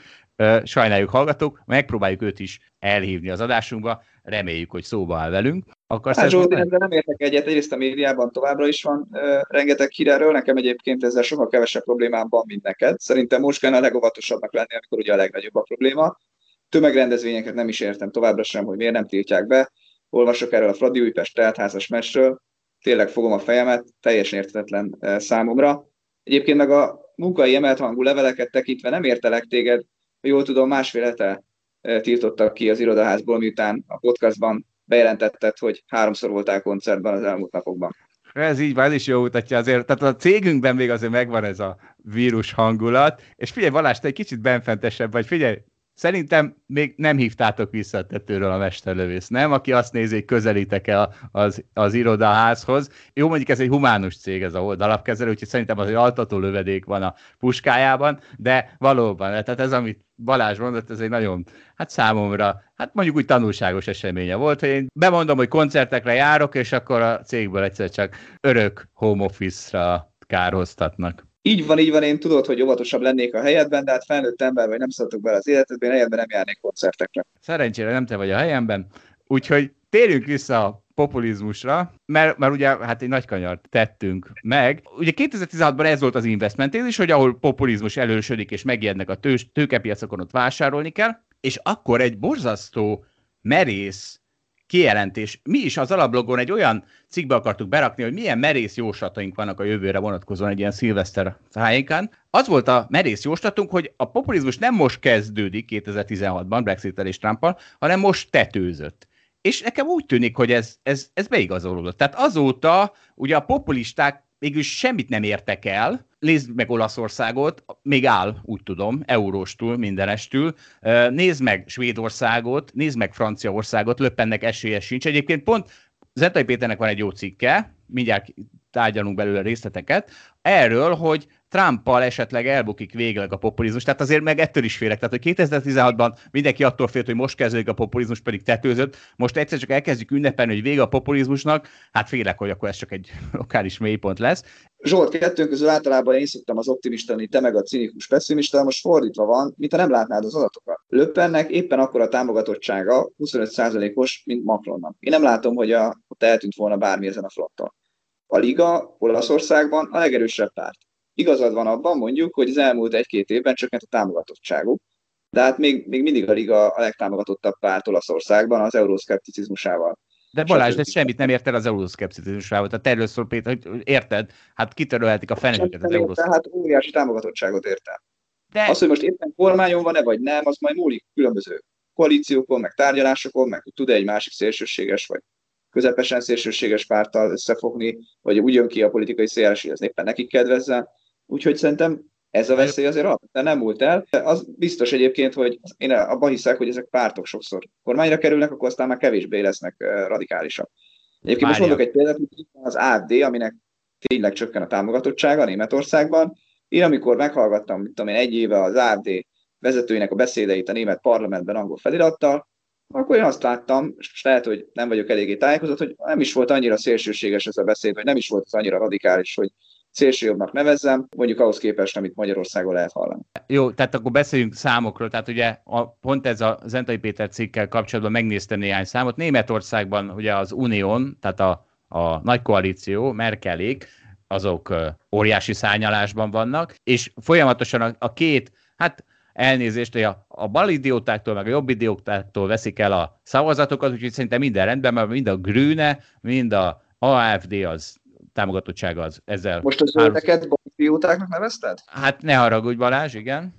sajnáljuk hallgatók, megpróbáljuk őt is elhívni az adásunkba, reméljük, hogy szóba áll velünk. Akkor hát Zsolt, ezzel nem értek egyet, egyrészt a médiában továbbra is van rengeteg híráról, nekem egyébként ezzel sokkal kevesebb problémám van, mint neked. Szerintem most kellene a legóvatosabbnak lenni, amikor ugye a legnagyobb a probléma. Tömegrendezvényeket nem is értem továbbra sem, hogy miért nem tiltják be. Olvasok erről a Fradi Újpest teltházas meccsről, tényleg fogom a fejemet, teljesen értetetlen számomra. Egyébként meg a munkai emelt hangú leveleket tekintve nem értelek téged, ha jól tudom, másfél hete tiltottak ki az irodaházból, miután a podcastban bejelentetted, hogy háromszor voltál koncertben az elmúlt napokban. Ez így van, ez is jó mutatja azért. Tehát a cégünkben még azért megvan ez a vírus hangulat, és figyelj Balázs, te egy kicsit benfentesebb vagy, figyelj, Szerintem még nem hívtátok vissza a tetőről a mesterlövész, nem? Aki azt nézi, hogy közelítek el az, az irodaházhoz. Jó, mondjuk ez egy humánus cég, ez a oldalapkezelő, úgyhogy szerintem az egy altató lövedék van a puskájában, de valóban, tehát ez, amit Balázs mondott, ez egy nagyon, hát számomra, hát mondjuk úgy tanulságos eseménye volt, hogy én bemondom, hogy koncertekre járok, és akkor a cégből egyszer csak örök home office-ra kárhoztatnak. Így van, így van, én tudod, hogy óvatosabb lennék a helyedben, de hát felnőtt ember vagy nem szóltok bele az életedben, én helyedben nem járnék koncertekre. Szerencsére nem te vagy a helyemben, úgyhogy térjünk vissza a populizmusra, mert, mert ugye hát egy nagy kanyart tettünk meg. Ugye 2016-ban ez volt az investment is, hogy ahol populizmus elősödik és megijednek a tős, tőkepiacokon, ott vásárolni kell, és akkor egy borzasztó merész kijelentés. Mi is az alablogon egy olyan cikkbe akartuk berakni, hogy milyen merész jóslataink vannak a jövőre vonatkozóan egy ilyen szilveszter tájékán. Az volt a merész jóslatunk, hogy a populizmus nem most kezdődik 2016-ban brexit és trump hanem most tetőzött. és nekem úgy tűnik, hogy ez, ez, ez beigazolódott. Tehát azóta ugye a populisták végül semmit nem értek el, nézd meg Olaszországot, még áll, úgy tudom, euróstól, mindenestül, nézd meg Svédországot, nézd meg Franciaországot, Löppennek esélye sincs. Egyébként pont Zetai Péternek van egy jó cikke, mindjárt tárgyalunk belőle részleteket, erről, hogy Trumpal esetleg elbukik végleg a populizmus. Tehát azért meg ettől is félek. Tehát, hogy 2016-ban mindenki attól félt, hogy most kezdődik a populizmus, pedig tetőzött. Most egyszer csak elkezdjük ünnepelni, hogy vége a populizmusnak. Hát félek, hogy akkor ez csak egy lokális mélypont lesz. Zsolt, kettőnk közül általában én szoktam az optimista te meg a cinikus pessimista, most fordítva van, mint ha nem látnád az adatokat. Löppennek éppen akkor a támogatottsága 25%-os, mint Macronnak. Én nem látom, hogy a, ott eltűnt volna bármi ezen a fronton. A Liga Olaszországban a legerősebb párt igazad van abban mondjuk, hogy az elmúlt egy-két évben csökkent a támogatottságuk, de hát még, még mindig a Liga a legtámogatottabb párt Olaszországban az euroszkepticizmusával. De Balázs, de semmit nem ért el az euroszkepticizmusával. Tehát szól Péter, hogy érted, hát kitörölhetik a feneket az euroszkepticizmusával. Hát óriási támogatottságot értem. De... Az, hogy most éppen kormányon van-e, vagy nem, az majd múlik különböző koalíciókon, meg tárgyalásokon, meg tud egy másik szélsőséges, vagy közepesen szélsőséges párttal összefogni, vagy úgy jön ki a politikai széles, hogy ez éppen nekik kedvezzen. Úgyhogy szerintem ez a veszély azért de nem múlt el. Az biztos egyébként, hogy én abban hiszek, hogy ezek pártok sokszor kormányra kerülnek, akkor aztán már kevésbé lesznek radikálisak. Egyébként Mária. most mondok egy példát, hogy az AD, aminek tényleg csökken a támogatottsága Németországban. Én amikor meghallgattam, mit tudom én, egy éve az AD vezetőinek a beszédeit a német parlamentben angol felirattal, akkor én azt láttam, és lehet, hogy nem vagyok eléggé tájékozott, hogy nem is volt annyira szélsőséges ez a beszéd, vagy nem is volt az annyira radikális, hogy szélsőjobbnak nevezzem, mondjuk ahhoz képest, amit Magyarországon lehet hallani. Jó, tehát akkor beszéljünk számokról. Tehát ugye a, pont ez a Zentai Péter cikkel kapcsolatban megnéztem néhány számot. Németországban ugye az Unión, tehát a, a nagy koalíció, Merkelék, azok óriási szányalásban vannak, és folyamatosan a, a két, hát elnézést, hogy a, a balidiótáktól, meg a jobbidiótáktól veszik el a szavazatokat, úgyhogy szerintem minden rendben, mert mind a Grüne, mind a AFD az támogatottsága az ezzel. Most az zöldeket balidiótáknak nevezted? Hát ne haragudj Balázs, igen.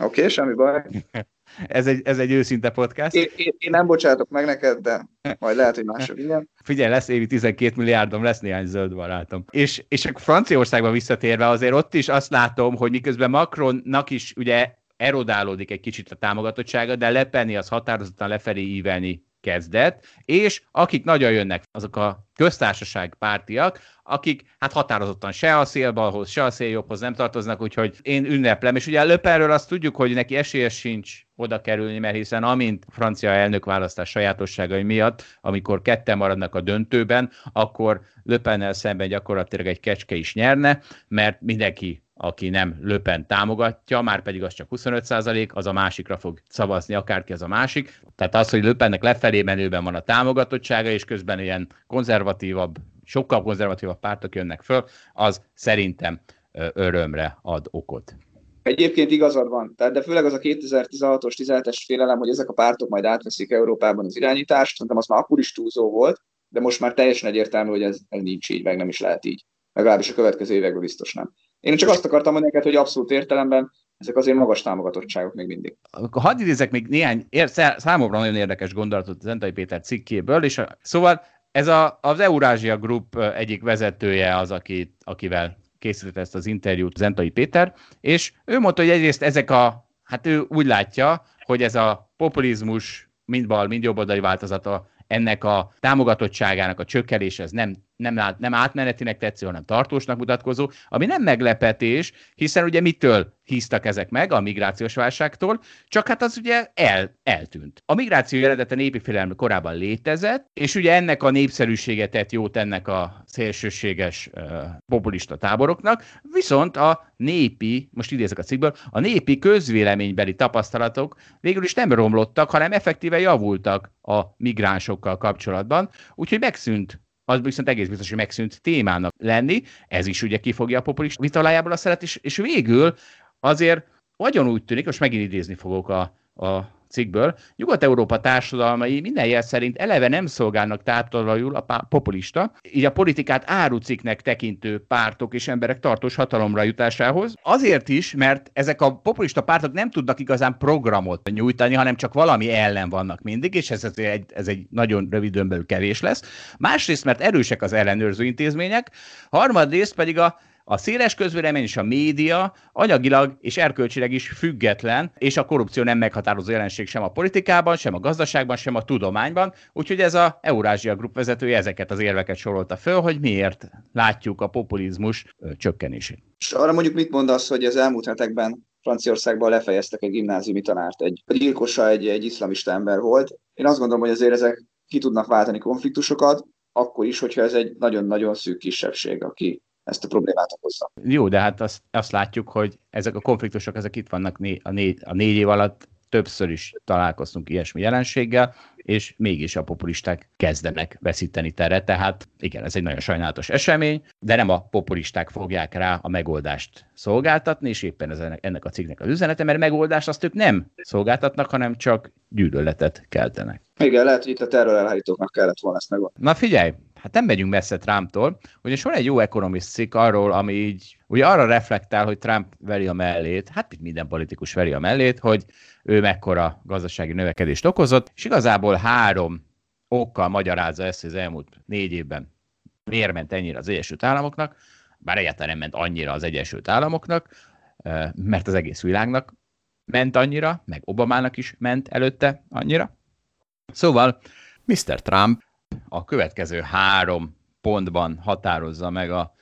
Oké, okay, semmi baj. ez, egy, ez egy őszinte podcast. Én, én, én nem bocsátok meg neked, de majd lehet, hogy mások igen. Figyelj, lesz évi 12 milliárdom, lesz néhány zöld barátom. És, és Franciaországban visszatérve azért ott is azt látom, hogy miközben Macronnak is ugye erodálódik egy kicsit a támogatottsága, de Lepenni az határozottan lefelé ívelni kezdett, és akik nagyon jönnek, azok a köztársaság pártiak, akik hát határozottan se a szélbalhoz, se a széljobbhoz nem tartoznak, úgyhogy én ünneplem. És ugye Löpenről azt tudjuk, hogy neki esélye sincs oda kerülni, mert hiszen amint francia elnökválasztás sajátosságai miatt, amikor ketten maradnak a döntőben, akkor Löpennel szemben gyakorlatilag egy kecske is nyerne, mert mindenki aki nem Löpen támogatja, már pedig az csak 25% az a másikra fog szavazni, akárki az a másik. Tehát az, hogy Löpennek lefelé menőben van a támogatottsága, és közben ilyen konzervatívabb, sokkal konzervatívabb pártok jönnek föl, az szerintem örömre ad okot. Egyébként igazad van, tehát, de főleg az a 2016-os, 17-es félelem, hogy ezek a pártok majd átveszik Európában az irányítást, szerintem az már akkor is túlzó volt, de most már teljesen egyértelmű, hogy ez, ez nincs így, meg nem is lehet így. Legalábbis a következő években biztos nem. Én csak azt akartam mondani neked, hogy abszolút értelemben ezek azért magas támogatottságok még mindig. Hadd idézek még néhány ér, számomra nagyon érdekes gondolatot az Entai Péter cikkéből, és a, szóval ez a, az Eurázsia Group egyik vezetője az, aki, akivel készített ezt az interjút, Zentai Péter, és ő mondta, hogy egyrészt ezek a, hát ő úgy látja, hogy ez a populizmus mind bal, mind jobboldali változata ennek a támogatottságának a csökkenése ez nem nem, nem átmenetinek tetsző, hanem tartósnak mutatkozó, ami nem meglepetés, hiszen ugye mitől híztak ezek meg a migrációs válságtól, csak hát az ugye el, eltűnt. A migráció eredete népi félelme korábban létezett, és ugye ennek a népszerűsége tett jót ennek a szélsőséges uh, populista táboroknak, viszont a népi, most idézek a cikkből, a népi közvéleménybeli tapasztalatok végül is nem romlottak, hanem effektíve javultak a migránsokkal kapcsolatban, úgyhogy megszűnt az viszont egész biztos, hogy megszűnt témának lenni, ez is ugye kifogja a populista vitalájából a szeret, és, és végül azért nagyon úgy tűnik, most megint idézni fogok a, a cikkből, Nyugat-Európa társadalmai minden jel szerint eleve nem szolgálnak táptalajul a populista, így a politikát áruciknek tekintő pártok és emberek tartós hatalomra jutásához. Azért is, mert ezek a populista pártok nem tudnak igazán programot nyújtani, hanem csak valami ellen vannak mindig, és ez egy, ez egy nagyon rövid belül kevés lesz. Másrészt, mert erősek az ellenőrző intézmények, harmadrészt pedig a a széles közvélemény és a média anyagilag és erkölcsileg is független, és a korrupció nem meghatározó jelenség sem a politikában, sem a gazdaságban, sem a tudományban, úgyhogy ez a Eurázsia Group vezetője ezeket az érveket sorolta föl, hogy miért látjuk a populizmus csökkenését. És arra mondjuk mit mondasz, hogy az elmúlt hetekben Franciaországban lefejeztek egy gimnáziumi tanárt, egy gyilkosa egy, egy iszlamista ember volt. Én azt gondolom, hogy azért ezek ki tudnak váltani konfliktusokat, akkor is, hogyha ez egy nagyon-nagyon szűk kisebbség, aki ezt a problémát okozza. Jó, de hát azt, azt látjuk, hogy ezek a konfliktusok, ezek itt vannak né, a, négy, a négy év alatt, többször is találkoztunk ilyesmi jelenséggel, és mégis a populisták kezdenek veszíteni teret, tehát igen, ez egy nagyon sajnálatos esemény, de nem a populisták fogják rá a megoldást szolgáltatni, és éppen ez ennek a cikknek az üzenete, mert megoldást azt ők nem szolgáltatnak, hanem csak gyűlöletet keltenek. Igen, lehet, hogy itt a terrorelhárítóknak kellett volna ezt megoldani. Na figyelj, hát nem megyünk messze Trumptól, ugye van egy jó Economist cikk arról, ami így, ugye arra reflektál, hogy Trump veri a mellét, hát itt minden politikus veri a mellét, hogy ő mekkora gazdasági növekedést okozott, és igazából három okkal magyarázza ezt, hogy az elmúlt négy évben miért ment ennyire az Egyesült Államoknak, bár egyáltalán nem ment annyira az Egyesült Államoknak, mert az egész világnak ment annyira, meg Obamának is ment előtte annyira. Szóval Mr. Trump a következő három pontban határozza meg a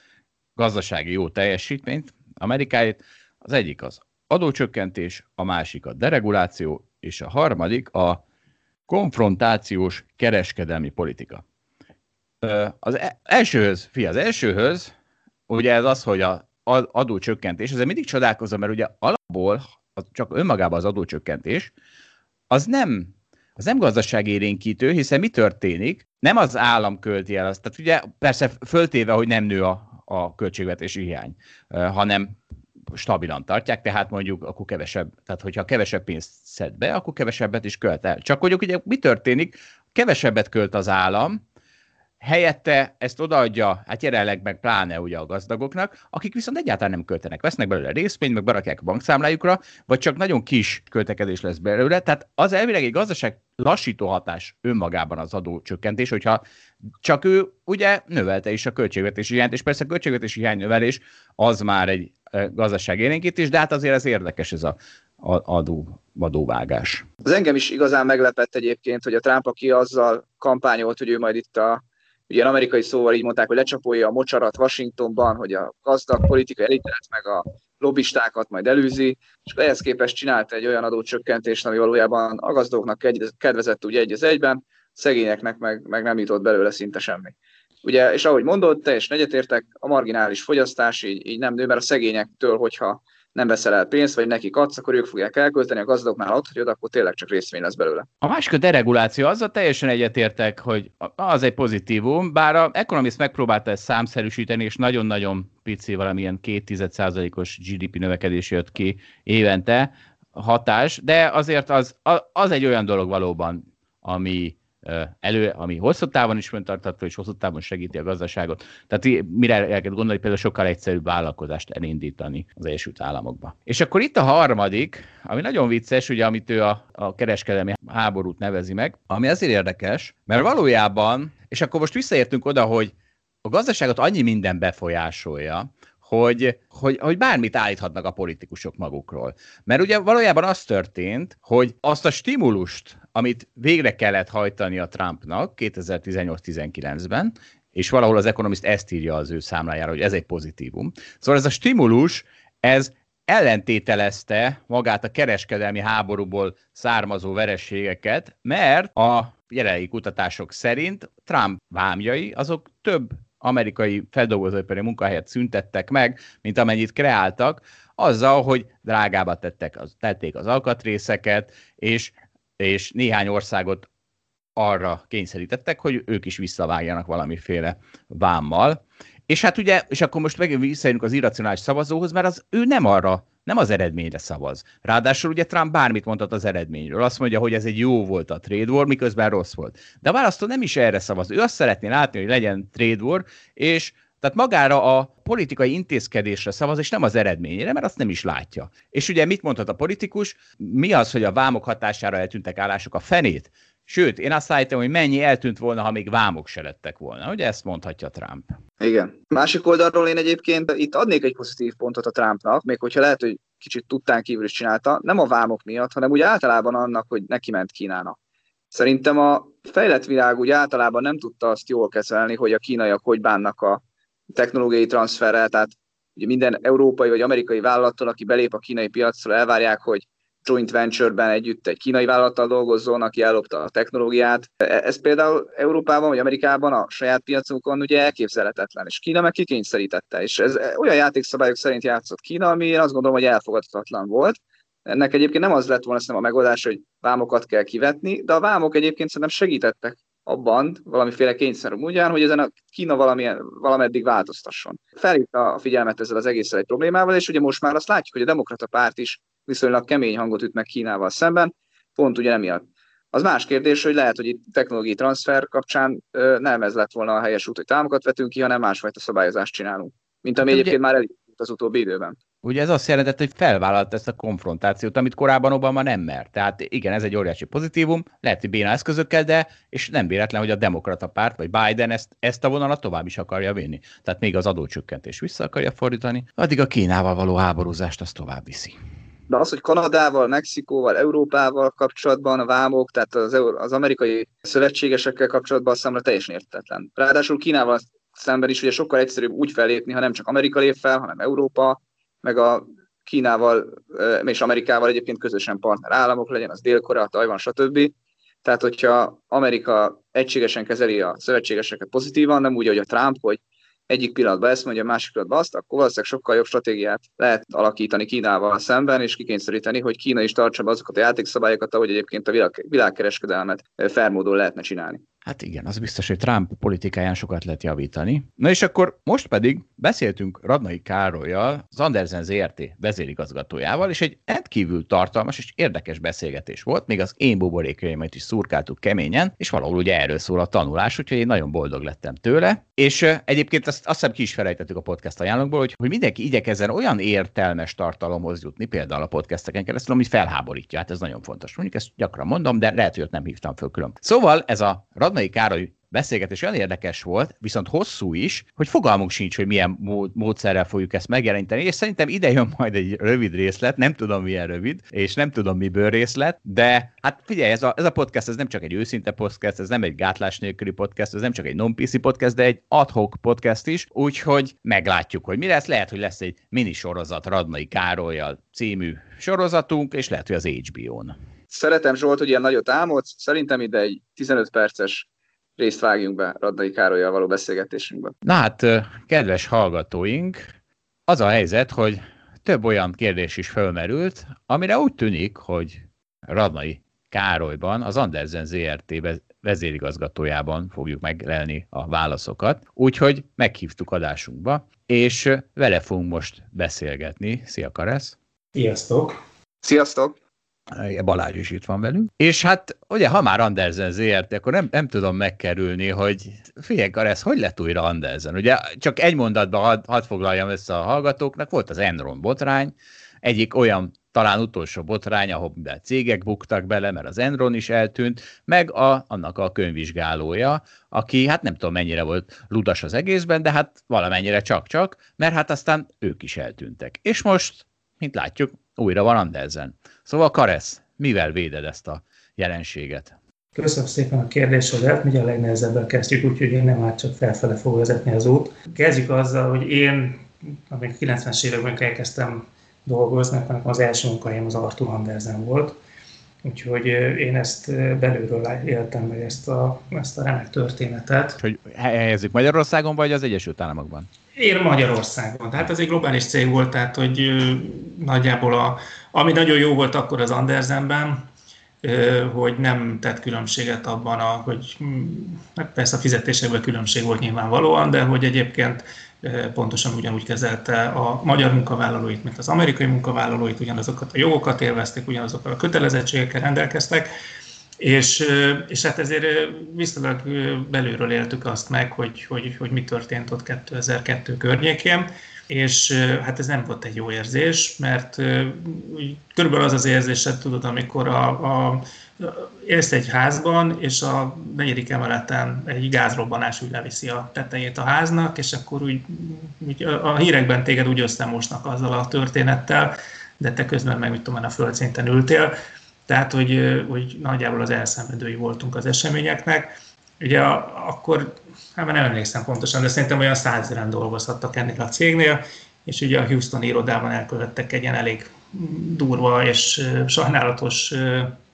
gazdasági jó teljesítményt Amerikáit. Az egyik az adócsökkentés, a másik a dereguláció, és a harmadik a konfrontációs kereskedelmi politika. Az e-, elsőhöz, fi, az elsőhöz, ugye ez az, hogy a adócsökkentés, ezzel mindig csodálkozom, mert ugye alapból csak önmagában az adócsökkentés, az nem az nem gazdaságérénkítő, hiszen mi történik? Nem az állam költi el azt. Tehát ugye persze föltéve, hogy nem nő a, a költségvetési hiány, hanem stabilan tartják, tehát mondjuk akkor kevesebb, tehát hogyha kevesebb pénzt szed be, akkor kevesebbet is költ el. Csak hogy ugye mi történik? Kevesebbet költ az állam, helyette ezt odaadja, hát jelenleg meg pláne ugye a gazdagoknak, akik viszont egyáltalán nem költenek, vesznek belőle részvényt, meg berakják a bankszámlájukra, vagy csak nagyon kis költekedés lesz belőle. Tehát az elvileg egy gazdaság lassító hatás önmagában az adócsökkentés, hogyha csak ő ugye növelte is a költségvetési hiányt, és persze a költségvetési hiány növelés az már egy gazdaság élénkítés, de hát azért ez érdekes ez a adó, adóvágás. Az engem is igazán meglepett egyébként, hogy a Trump, aki azzal kampányolt, hogy ő majd itt a ilyen amerikai szóval így mondták, hogy lecsapolja a mocsarat Washingtonban, hogy a gazdag politikai elitet meg a lobbistákat majd előzi, és ehhez képest csinált egy olyan adócsökkentést, ami valójában a gazdagoknak kedvezett úgy egy az egyben, szegényeknek meg, meg nem jutott belőle szinte semmi. Ugye, és ahogy mondod, teljesen egyetértek, a marginális fogyasztás így, így nem nő, mert a szegényektől, hogyha nem veszel el pénzt, vagy nekik adsz, akkor ők fogják elkölteni, a gazdagoknál ott hogy akkor tényleg csak részvény lesz belőle. A másik a dereguláció, azzal teljesen egyetértek, hogy az egy pozitívum, bár a Economist megpróbálta ezt számszerűsíteni, és nagyon-nagyon pici valamilyen 2,1%-os GDP növekedés jött ki évente hatás, de azért az, az egy olyan dolog valóban, ami elő, ami hosszú távon is föntartató, és hosszú távon segíti a gazdaságot. Tehát mire el kell gondolni, például sokkal egyszerűbb vállalkozást elindítani az Egyesült Államokba. És akkor itt a harmadik, ami nagyon vicces, ugye, amit ő a, a kereskedelmi háborút nevezi meg, ami azért érdekes, mert valójában, és akkor most visszaértünk oda, hogy a gazdaságot annyi minden befolyásolja, hogy, hogy, hogy bármit állíthatnak a politikusok magukról. Mert ugye valójában az történt, hogy azt a stimulust, amit végre kellett hajtani a Trumpnak 2018-19-ben, és valahol az Economist ezt írja az ő számlájára, hogy ez egy pozitívum. Szóval ez a stimulus, ez ellentételezte magát a kereskedelmi háborúból származó verességeket, mert a jelenlegi kutatások szerint Trump vámjai azok több amerikai feldolgozóipari munkahelyet szüntettek meg, mint amennyit kreáltak, azzal, hogy drágába tettek az, tették az alkatrészeket, és, és néhány országot arra kényszerítettek, hogy ők is visszavágjanak valamiféle vámmal. És hát ugye, és akkor most megint visszajönünk az irracionális szavazóhoz, mert az ő nem arra nem az eredményre szavaz. Ráadásul ugye Trump bármit mondhat az eredményről. Azt mondja, hogy ez egy jó volt a trade war, miközben rossz volt. De a választó nem is erre szavaz. Ő azt szeretné látni, hogy legyen trade war, és tehát magára a politikai intézkedésre szavaz, és nem az eredményére, mert azt nem is látja. És ugye mit mondhat a politikus? Mi az, hogy a vámok hatására eltűntek állások a fenét? Sőt, én azt állítom, hogy mennyi eltűnt volna, ha még vámok se lettek volna. Ugye ezt mondhatja Trump. Igen. Másik oldalról én egyébként itt adnék egy pozitív pontot a Trumpnak, még hogyha lehet, hogy kicsit tudtán kívül is csinálta, nem a vámok miatt, hanem úgy általában annak, hogy neki ment Kínának. Szerintem a fejlett világ úgy általában nem tudta azt jól kezelni, hogy a kínaiak hogy bánnak a technológiai transferrel, tehát ugye minden európai vagy amerikai vállalattól, aki belép a kínai piacra, elvárják, hogy joint venture-ben együtt egy kínai vállalattal dolgozzon, aki ellopta a technológiát. E, ez például Európában vagy Amerikában a saját piacukon ugye elképzelhetetlen, és Kína meg kikényszerítette, és ez olyan játékszabályok szerint játszott Kína, ami én azt gondolom, hogy elfogadhatatlan volt. Ennek egyébként nem az lett volna a megoldás, hogy vámokat kell kivetni, de a vámok egyébként szerintem segítettek abban, valamiféle kényszer ugyan, hogy ezen a Kína valamilyen, valameddig változtasson. Felhívta a figyelmet ezzel az egészen egy problémával, és ugye most már azt látjuk, hogy a demokrata párt is viszonylag kemény hangot üt meg Kínával szemben, pont ugye emiatt. Az más kérdés, hogy lehet, hogy itt technológiai transfer kapcsán nem ez lett volna a helyes út, hogy támokat vetünk ki, hanem másfajta szabályozást csinálunk, mint ami hát egyébként ugye... már elindult az utóbbi időben. Ugye ez azt jelentett, hogy felvállalt ezt a konfrontációt, amit korábban Obama nem mert. Tehát igen, ez egy óriási pozitívum, lehet, hogy béna eszközökkel, de és nem véletlen, hogy a demokrata párt, vagy Biden ezt, ezt a vonalat tovább is akarja vinni. Tehát még az adócsökkentés vissza akarja fordítani, addig a Kínával való háborúzást azt tovább viszi. De az, hogy Kanadával, Mexikóval, Európával kapcsolatban a vámok, tehát az, az amerikai szövetségesekkel kapcsolatban számra teljesen értetlen. Ráadásul Kínával szemben is ugye sokkal egyszerűbb úgy fellépni, ha nem csak Amerika lép fel, hanem Európa, meg a Kínával és Amerikával egyébként közösen partner államok legyen, az Dél-Korea, Tajvan, stb. Tehát, hogyha Amerika egységesen kezeli a szövetségeseket pozitívan, nem úgy, hogy a Trump, hogy egyik pillanatban ezt mondja, másik pillanatban azt, akkor valószínűleg sokkal jobb stratégiát lehet alakítani Kínával szemben, és kikényszeríteni, hogy Kína is tartsa be azokat a játékszabályokat, ahogy egyébként a világ, világkereskedelmet felmódon lehetne csinálni. Hát igen, az biztos, hogy Trump politikáján sokat lehet javítani. Na és akkor most pedig beszéltünk Radnai Károlyjal, az Andersen ZRT vezérigazgatójával, és egy rendkívül tartalmas és érdekes beszélgetés volt, még az én buborékaimat is szurkáltuk keményen, és valahol ugye erről szól a tanulás, úgyhogy én nagyon boldog lettem tőle. És egyébként azt, azt hiszem ki is felejtettük a podcast ajánlókból, hogy, hogy mindenki igyekezzen olyan értelmes tartalomhoz jutni, például a podcasteken keresztül, ami felháborítja. Hát ez nagyon fontos. Mondjuk ezt gyakran mondom, de lehet, hogy ott nem hívtam föl külön. Szóval ez a Radnai Károly beszélgetés olyan érdekes volt, viszont hosszú is, hogy fogalmunk sincs, hogy milyen módszerrel fogjuk ezt megjeleníteni, és szerintem ide jön majd egy rövid részlet, nem tudom milyen rövid, és nem tudom miből részlet, de hát figyelj, ez a, ez a podcast, ez nem csak egy őszinte podcast, ez nem egy gátlás nélküli podcast, ez nem csak egy non-PC podcast, de egy adhok podcast is, úgyhogy meglátjuk, hogy mi lesz. Lehet, hogy lesz egy mini sorozat Radnai Károlyjal című sorozatunk, és lehet, hogy az HBO-n. Szeretem Zsolt, hogy ilyen nagyot álmodsz, szerintem ide egy 15 perces részt vágjunk be Radnai Károlyjal való beszélgetésünkbe. Na hát, kedves hallgatóink, az a helyzet, hogy több olyan kérdés is fölmerült, amire úgy tűnik, hogy Radnai Károlyban, az Andersen ZRT vezérigazgatójában fogjuk meglelni a válaszokat, úgyhogy meghívtuk adásunkba, és vele fogunk most beszélgetni. Szia Karesz! Sziasztok! Sziasztok! Balázs is itt van velünk. És hát, ugye, ha már Andersen ZRT, akkor nem, nem tudom megkerülni, hogy figyelj, ez hogy lett újra Andersen? Ugye csak egy mondatban hadd had foglaljam össze a hallgatóknak, volt az Enron botrány, egyik olyan talán utolsó botrány, ahol cégek buktak bele, mert az Enron is eltűnt, meg a, annak a könyvvizsgálója, aki hát nem tudom mennyire volt ludas az egészben, de hát valamennyire csak-csak, mert hát aztán ők is eltűntek. És most, mint látjuk, újra van Andersen. Szóval Karesz, mivel véded ezt a jelenséget? Köszönöm szépen a kérdésedet, mi a legnehezebben kezdjük, úgyhogy én nem már csak felfele fog vezetni az út. Kezdjük azzal, hogy én, amikor 90-es években elkezdtem dolgozni, akkor az első munkahelyem az Artur Andersen volt, Úgyhogy én ezt belülről éltem meg ezt a, ezt a remek történetet. Hogy helyezzük Magyarországon, vagy az Egyesült Államokban? Én Magyarországon. Tehát ez egy globális cég volt, tehát hogy nagyjából a, ami nagyon jó volt akkor az Andersenben, hogy nem tett különbséget abban, a, hogy hm, hát persze a fizetésekben különbség volt nyilvánvalóan, de hogy egyébként pontosan ugyanúgy kezelte a magyar munkavállalóit, mint az amerikai munkavállalóit, ugyanazokat a jogokat élvezték, ugyanazokkal a kötelezettségekkel rendelkeztek, és, és hát ezért viszonylag belülről éltük azt meg, hogy, hogy, hogy mi történt ott 2002 környékén, és hát ez nem volt egy jó érzés, mert körülbelül az az érzésed, tudod, amikor a, a élsz egy házban, és a negyedik emeleten egy gázrobbanás úgy leviszi a tetejét a háznak, és akkor úgy, úgy a hírekben téged úgy összemosnak azzal a történettel, de te közben meg, mit tudom, a földszinten ültél. Tehát, hogy, hogy nagyjából az elszenvedői voltunk az eseményeknek. Ugye akkor, hát nem emlékszem pontosan, de szerintem olyan százezeren dolgozhattak ennél a cégnél, és ugye a Houston irodában elkövettek egy ilyen elég durva és sajnálatos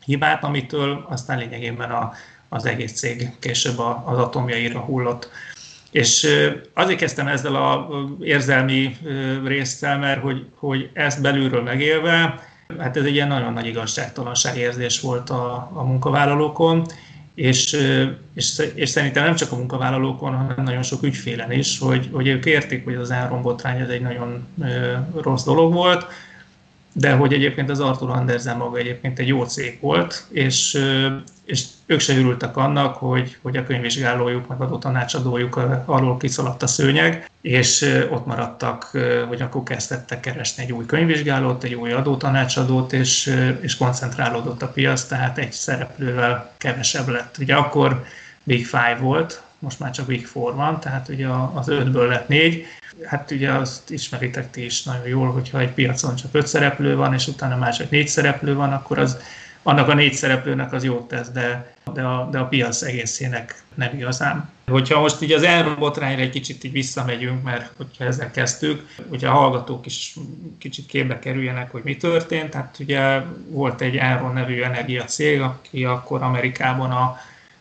hibát, amitől aztán lényegében a, az egész cég később az atomjaira hullott. És azért kezdtem ezzel az érzelmi résztel, mert hogy, hogy ezt belülről megélve, hát ez egy ilyen nagyon nagy igazságtalanság érzés volt a, a munkavállalókon, és, és, és szerintem nem csak a munkavállalókon, hanem nagyon sok ügyfélen is, hogy, hogy ők értik, hogy az árombotrány ez egy nagyon rossz dolog volt, de hogy egyébként az Arthur Andersen maga egyébként egy jó cég volt, és, és ők se örültek annak, hogy, hogy a könyvvizsgálójuk, meg adó tanácsadójuk alól kiszaladt a szőnyeg, és ott maradtak, hogy akkor kezdettek keresni egy új könyvvizsgálót, egy új adótanácsadót, és, és koncentrálódott a piac, tehát egy szereplővel kevesebb lett. Ugye akkor Big Five volt, most már csak Big Four van, tehát ugye az ötből lett négy. Hát ugye azt ismeritek ti is nagyon jól, hogyha egy piacon csak öt szereplő van, és utána már csak négy szereplő van, akkor az annak a négy szereplőnek az jót tesz, de, de, a, de a piac egészének nem igazán. Hogyha most ugye az Enron botrányra egy kicsit így visszamegyünk, mert hogyha ezzel kezdtük, ugye a hallgatók is kicsit képbe kerüljenek, hogy mi történt. Tehát ugye volt egy Enron nevű energiacég, aki akkor Amerikában a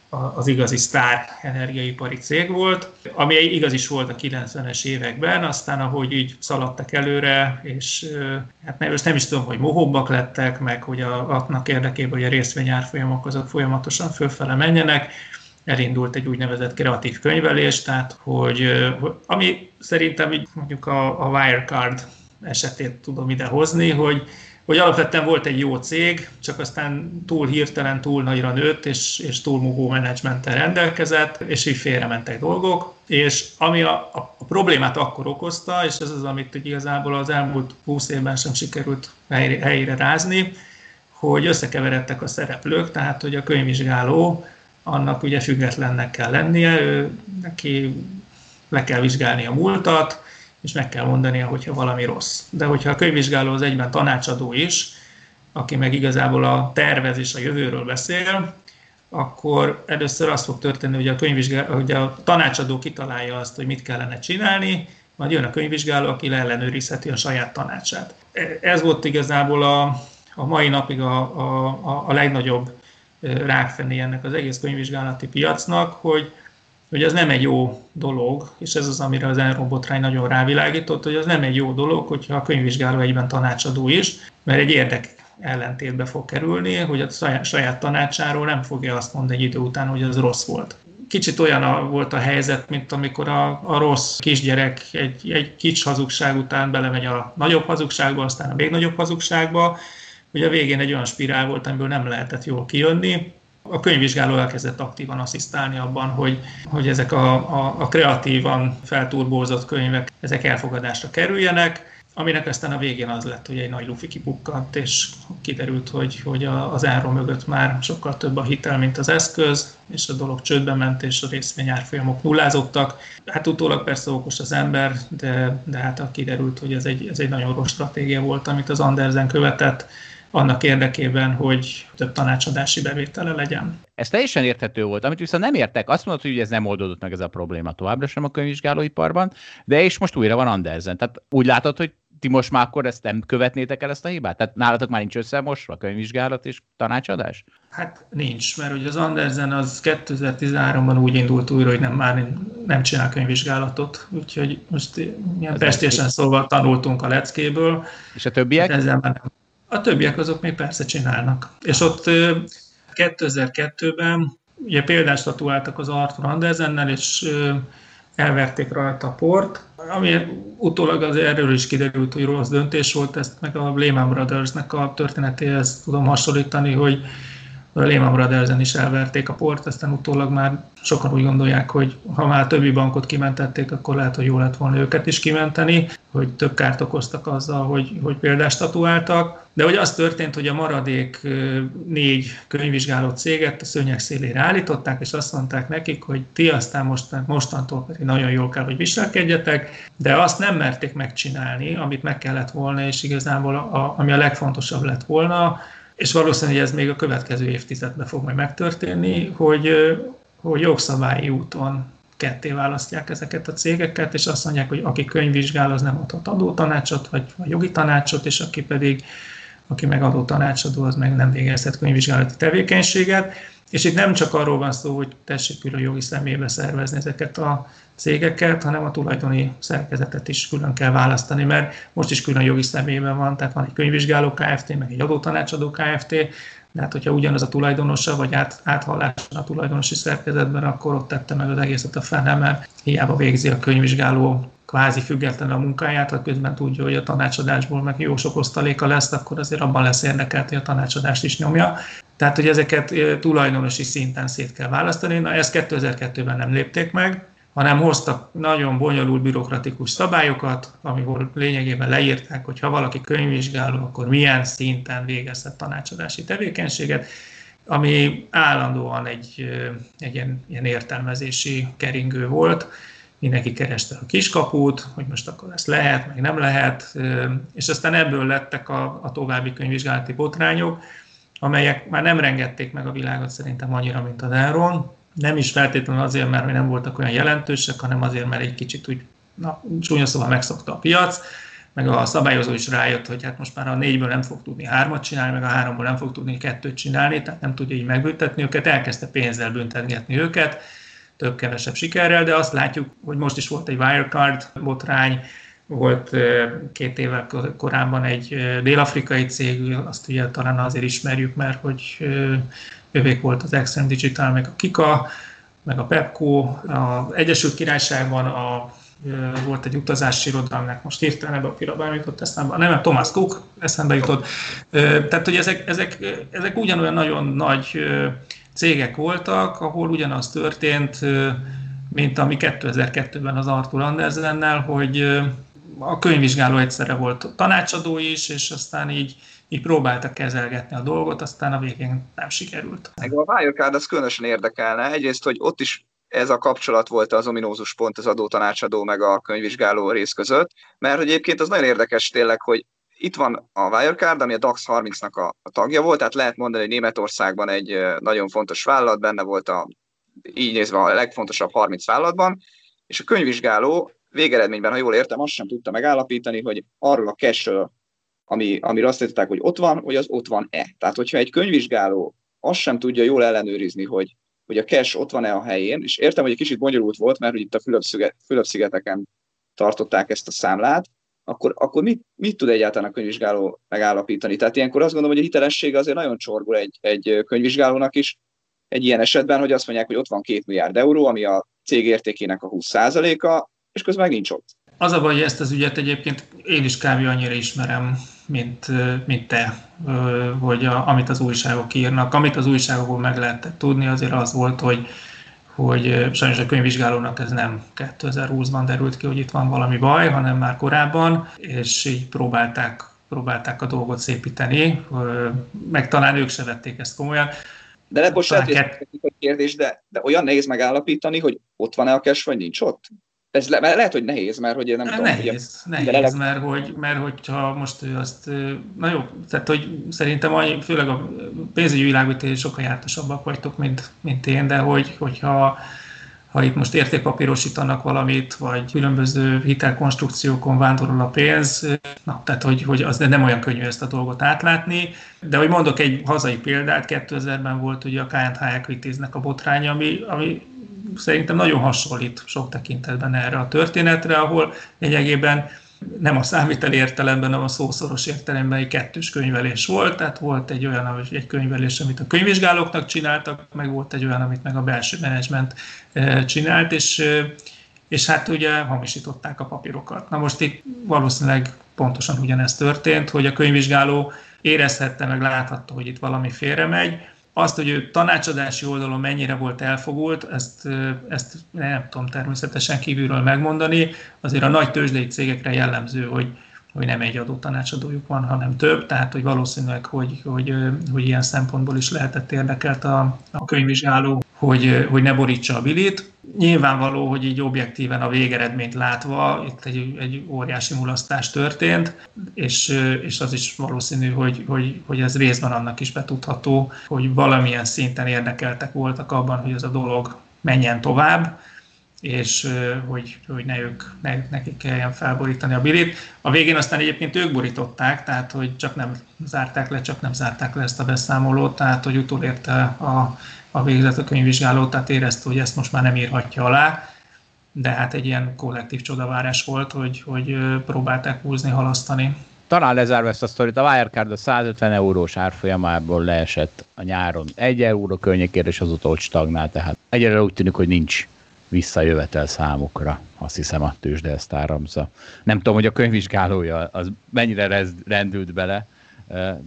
az igazi sztár energiaipari cég volt, ami igaz is volt a 90-es években, aztán ahogy így szaladtak előre, és hát nem, nem is tudom, hogy mohóbbak lettek, meg hogy a, annak érdekében, hogy a részvényárfolyamok azok folyamatosan fölfele menjenek, elindult egy úgynevezett kreatív könyvelés, tehát hogy ami szerintem így mondjuk a, a Wirecard esetét tudom ide hozni, hogy hogy alapvetően volt egy jó cég, csak aztán túl hirtelen, túl nagyra nőtt, és, és túl mugó menedzsmenttel rendelkezett, és így félrementek dolgok, és ami a, a, problémát akkor okozta, és ez az, amit igazából az elmúlt 20 évben sem sikerült helyre, helyre rázni, hogy összekeveredtek a szereplők, tehát hogy a könyvvizsgáló annak ugye függetlennek kell lennie, ő, neki le kell vizsgálni a múltat, és meg kell mondania, hogyha valami rossz. De hogyha a könyvvizsgáló az egyben tanácsadó is, aki meg igazából a tervezés a jövőről beszél, akkor először az fog történni, hogy a, könyvvizsgáló, hogy a tanácsadó kitalálja azt, hogy mit kellene csinálni, majd jön a könyvvizsgáló, aki leellenőrizheti a saját tanácsát. Ez volt igazából a, a mai napig a, a, a legnagyobb rákfené ennek az egész könyvvizsgálati piacnak, hogy hogy az nem egy jó dolog, és ez az, amire az Enron nagyon rávilágított, hogy az nem egy jó dolog, hogyha a könyvvizsgáló egyben tanácsadó is, mert egy érdek ellentétbe fog kerülni, hogy a saját tanácsáról nem fogja azt mondani egy idő után, hogy az rossz volt. Kicsit olyan a, volt a helyzet, mint amikor a, a rossz kisgyerek egy, egy kicsi hazugság után belemegy a nagyobb hazugságba, aztán a még nagyobb hazugságba, hogy a végén egy olyan spirál volt, amiből nem lehetett jól kijönni, a könyvvizsgáló elkezdett aktívan asszisztálni abban, hogy, hogy ezek a, a, a kreatívan felturbózott könyvek, ezek elfogadásra kerüljenek, aminek aztán a végén az lett, hogy egy nagy lufi kipukkant, és kiderült, hogy, hogy az áron mögött már sokkal több a hitel, mint az eszköz, és a dolog csődbe ment, és a részvényárfolyamok nullázottak. Hát utólag persze okos az ember, de, de hát kiderült, hogy ez egy, ez egy nagyon rossz stratégia volt, amit az Andersen követett, annak érdekében, hogy több tanácsadási bevétele legyen. Ez teljesen érthető volt. Amit viszont nem értek, azt mondod, hogy ez nem oldódott meg ez a probléma továbbra sem a könyvvizsgálóiparban, de és most újra van Andersen. Tehát úgy látod, hogy ti most már akkor ezt nem követnétek el ezt a hibát? Tehát nálatok már nincs összemosva a könyvvizsgálat és tanácsadás? Hát nincs, mert ugye az Andersen az 2013-ban úgy indult újra, hogy nem már nem csinál könyvvizsgálatot, úgyhogy most ilyen pestésen szólva tanultunk a leckéből. És a többiek? Hát ezzel már nem a többiek azok még persze csinálnak. És ott 2002-ben ugye példát statuáltak az Arthur Andersennel, és elverték rajta a port, ami utólag az erről is kiderült, hogy rossz döntés volt, ezt meg a Lehman Brothersnek a történetéhez tudom hasonlítani, hogy Lehman brothers is elverték a port, aztán utólag már sokan úgy gondolják, hogy ha már többi bankot kimentették, akkor lehet, hogy jó lett volna őket is kimenteni, hogy több kárt okoztak azzal, hogy, hogy példást statuáltak. De hogy az történt, hogy a maradék négy könyvvizsgáló céget a szőnyeg szélére állították, és azt mondták nekik, hogy ti aztán most, mostantól pedig nagyon jól kell, hogy viselkedjetek, de azt nem merték megcsinálni, amit meg kellett volna, és igazából a, ami a legfontosabb lett volna, és valószínűleg ez még a következő évtizedben fog majd megtörténni, hogy, hogy jogszabályi úton ketté választják ezeket a cégeket, és azt mondják, hogy aki könyvvizsgál, az nem adhat adótanácsot, vagy, vagy jogi tanácsot, és aki pedig, aki meg adó tanácsadó, az meg nem végezhet könyvvizsgálati tevékenységet. És itt nem csak arról van szó, hogy tessék külön jogi személybe szervezni ezeket a cégeket, hanem a tulajdoni szerkezetet is külön kell választani, mert most is külön jogi személyben van, tehát van egy könyvvizsgáló Kft., meg egy adótanácsadó Kft., de hát hogyha ugyanaz a tulajdonosa, vagy át, áthallás a tulajdonosi szerkezetben, akkor ott tette meg az egészet a fene, mert hiába végzi a könyvvizsgáló kvázi független a munkáját, ha közben tudja, hogy a tanácsadásból meg jó sok osztaléka lesz, akkor azért abban lesz érdekelt, hogy a tanácsadást is nyomja. Tehát, hogy ezeket tulajdonosi szinten szét kell választani. Na, ezt 2002-ben nem lépték meg, hanem hoztak nagyon bonyolult bürokratikus szabályokat, amikor lényegében leírták, hogy ha valaki könyvvizsgáló, akkor milyen szinten végezhet tanácsadási tevékenységet, ami állandóan egy, egy ilyen, ilyen értelmezési keringő volt. Mindenki kereste a kiskaput, hogy most akkor ezt lehet, meg nem lehet, és aztán ebből lettek a, a további könyvvizsgálati botrányok, amelyek már nem rengették meg a világot szerintem annyira, mint a Enron, nem is feltétlenül azért, mert nem voltak olyan jelentősek, hanem azért, mert egy kicsit úgy, na, csúnya szóval megszokta a piac, meg a szabályozó is rájött, hogy hát most már a négyből nem fog tudni hármat csinálni, meg a háromból nem fog tudni kettőt csinálni, tehát nem tudja így megbüntetni őket, elkezdte pénzzel büntetgetni őket, több-kevesebb sikerrel, de azt látjuk, hogy most is volt egy Wirecard botrány, volt két évvel korábban egy dél-afrikai cég, azt ugye talán azért ismerjük, mert hogy övék volt az Extreme Digital, meg a Kika, meg a Pepco. Az Egyesült Királyságban a, volt egy utazási irodalmnak, most hirtelen ebbe a pillanatban jutott eszembe, nem, Thomas Cook eszembe jutott. Tehát, hogy ezek, ezek, ezek ugyanolyan nagyon nagy cégek voltak, ahol ugyanaz történt, mint ami 2002-ben az Arthur Andersennel, hogy a könyvvizsgáló egyszerre volt tanácsadó is, és aztán így így próbáltak kezelgetni a dolgot, aztán a végén nem sikerült. Meg a Wirecard az különösen érdekelne. Egyrészt, hogy ott is ez a kapcsolat volt az ominózus pont az adótanácsadó meg a könyvvizsgáló rész között, mert hogy egyébként az nagyon érdekes tényleg, hogy itt van a Wirecard, ami a DAX 30-nak a, a tagja volt, tehát lehet mondani, hogy Németországban egy nagyon fontos vállalat, benne volt a, így nézve a legfontosabb 30 vállalatban, és a könyvvizsgáló végeredményben, ha jól értem, azt sem tudta megállapítani, hogy arról a cash ami, amire azt tettek, hogy ott van, hogy az ott van-e. Tehát, hogyha egy könyvvizsgáló azt sem tudja jól ellenőrizni, hogy, hogy a cash ott van-e a helyén, és értem, hogy egy kicsit bonyolult volt, mert hogy itt a Fülöp-szigeteken tartották ezt a számlát, akkor, akkor mit, mit tud egyáltalán a könyvvizsgáló megállapítani? Tehát ilyenkor azt gondolom, hogy a hitelessége azért nagyon csorgul egy, egy könyvvizsgálónak is, egy ilyen esetben, hogy azt mondják, hogy ott van két milliárd euró, ami a cég értékének a 20%-a, és közben meg nincs ott. Az a baj, hogy ezt az ügyet egyébként én is kb. annyira ismerem, mint, mint te, hogy a, amit az újságok írnak. Amit az újságokból meg lehetett tudni, azért az volt, hogy, hogy sajnos a könyvvizsgálónak ez nem 2020-ban derült ki, hogy itt van valami baj, hanem már korábban, és így próbálták, próbálták a dolgot szépíteni, meg talán ők se vették ezt komolyan. De ne bocsánat, kett... kérdés, de, de olyan nehéz megállapítani, hogy ott van-e a cash, vagy nincs ott? Ez le, lehet, hogy nehéz, mert hogy én nem ne, tudom. Nehéz, ugye, nehéz le... mert, hogy, mert hogyha most ő azt, na jó, tehát hogy szerintem főleg a pénzügyi világban sokkal jártasabbak vagytok, mint, mint én, de hogy, hogyha ha itt most értékpapírosítanak valamit, vagy különböző hitelkonstrukciókon vándorol a pénz, na, tehát hogy, hogy az nem olyan könnyű ezt a dolgot átlátni. De hogy mondok egy hazai példát, 2000-ben volt ugye a KNH Equities-nek a botránya, ami, ami szerintem nagyon hasonlít sok tekintetben erre a történetre, ahol lényegében nem a számíteli értelemben, hanem a szószoros értelemben egy kettős könyvelés volt, tehát volt egy olyan egy könyvelés, amit a könyvvizsgálóknak csináltak, meg volt egy olyan, amit meg a belső menedzsment eh, csinált, és, eh, és hát ugye hamisították a papírokat. Na most itt valószínűleg pontosan ugyanez történt, hogy a könyvvizsgáló érezhette, meg láthatta, hogy itt valami félre megy, azt, hogy ő tanácsadási oldalon mennyire volt elfogult, ezt, ezt nem tudom természetesen kívülről megmondani. Azért a nagy tőzsdei cégekre jellemző, hogy, hogy nem egy adó tanácsadójuk van, hanem több, tehát hogy valószínűleg, hogy, hogy, hogy ilyen szempontból is lehetett érdekelt a, a könyvvizsgáló, hogy, hogy ne borítsa a bilit. Nyilvánvaló, hogy így objektíven a végeredményt látva itt egy, egy óriási mulasztás történt, és, és az is valószínű, hogy, hogy, hogy ez részben annak is betudható, hogy valamilyen szinten érdekeltek voltak abban, hogy ez a dolog menjen tovább, és hogy, hogy ne ők, ne, nekik kelljen felborítani a bilit. A végén aztán egyébként ők borították, tehát hogy csak nem zárták le, csak nem zárták le ezt a beszámolót, tehát hogy utolérte a, a végzett a könyvvizsgáló, tehát érezte, hogy ezt most már nem írhatja alá, de hát egy ilyen kollektív csodavárás volt, hogy, hogy próbálták húzni, halasztani. Talán lezárva ezt a sztorit, a Wirecard a 150 eurós árfolyamából leesett a nyáron 1 euró környékére, és azóta ott stagnál, tehát egyre úgy tűnik, hogy nincs visszajövetel számukra, azt hiszem a tőzsde ezt áramza. Nem tudom, hogy a könyvvizsgálója az mennyire rendült bele,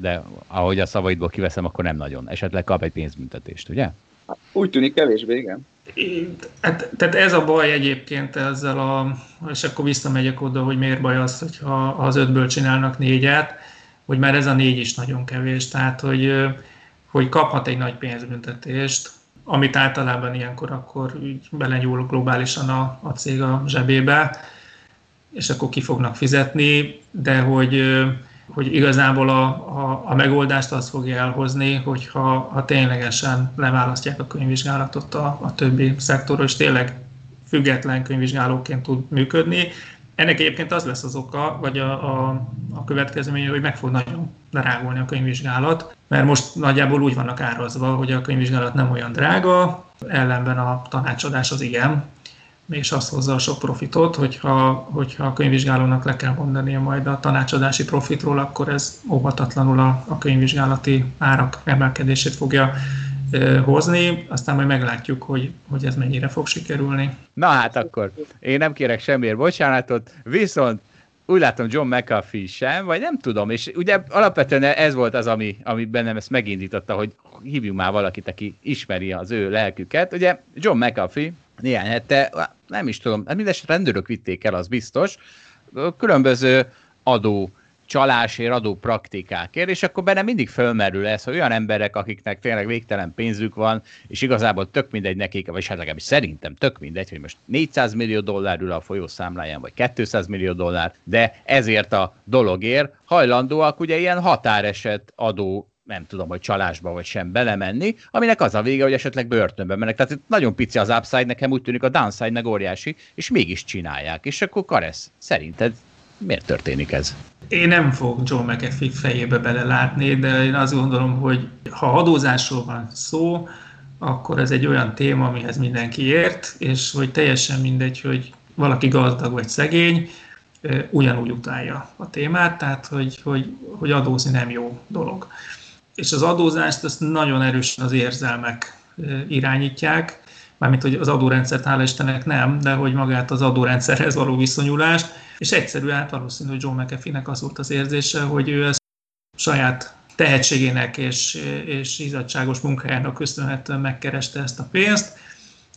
de ahogy a szavaidból kiveszem, akkor nem nagyon. Esetleg kap egy pénzbüntetést, ugye? Úgy tűnik kevésbé, igen. Hát, tehát ez a baj egyébként ezzel a, és akkor visszamegyek oda, hogy miért baj az, hogyha az ötből csinálnak négyet, hogy már ez a négy is nagyon kevés, tehát hogy, hogy kaphat egy nagy pénzbüntetést, amit általában ilyenkor akkor így belenyúl globálisan a, a cég a zsebébe, és akkor ki fognak fizetni, de hogy hogy igazából a, a, a megoldást az fogja elhozni, hogyha ha ténylegesen leválasztják a könyvvizsgálatot a, a többi szektorról, és tényleg független könyvvizsgálóként tud működni. Ennek egyébként az lesz az oka, vagy a, a, a következménye, hogy meg fog nagyon drágulni a könyvvizsgálat, mert most nagyjából úgy vannak árazva, hogy a könyvvizsgálat nem olyan drága, ellenben a tanácsadás az igen, és azt hozza a sok profitot, hogyha, hogyha a könyvvizsgálónak le kell mondania majd a tanácsadási profitról, akkor ez óvatatlanul a, a könyvvizsgálati árak emelkedését fogja hozni, aztán majd meglátjuk, hogy, hogy ez mennyire fog sikerülni. Na hát akkor én nem kérek semmiért bocsánatot, viszont úgy látom John McAfee sem, vagy nem tudom, és ugye alapvetően ez volt az, ami, ami bennem ezt megindította, hogy hívjunk már valakit, aki ismeri az ő lelküket. Ugye John McAfee néhány hete, nem is tudom, hát mindesetre rendőrök vitték el, az biztos, különböző adó csalásért, adó praktikákért, és akkor benne mindig fölmerül ez, hogy olyan emberek, akiknek tényleg végtelen pénzük van, és igazából tök mindegy nekik, vagy hát legalábbis szerintem tök mindegy, hogy most 400 millió dollár ül a folyószámláján, vagy 200 millió dollár, de ezért a dologért hajlandóak ugye ilyen határeset adó nem tudom, hogy csalásba vagy sem belemenni, aminek az a vége, hogy esetleg börtönbe mennek. Tehát itt nagyon pici az upside, nekem úgy tűnik a downside meg óriási, és mégis csinálják. És akkor Karesz, szerinted miért történik ez? Én nem fog John McAfee fejébe belelátni, de én azt gondolom, hogy ha adózásról van szó, akkor ez egy olyan téma, amihez mindenki ért, és hogy teljesen mindegy, hogy valaki gazdag vagy szegény, ugyanúgy utálja a témát, tehát hogy, hogy, hogy adózni nem jó dolog és az adózást azt nagyon erősen az érzelmek irányítják, mármint hogy az adórendszert hála Istennek nem, de hogy magát az adórendszerhez való viszonyulást, és egyszerűen hát valószínű, hogy John McAfee-nek az volt az érzése, hogy ő ezt saját tehetségének és, és izzadságos munkájának köszönhetően megkereste ezt a pénzt,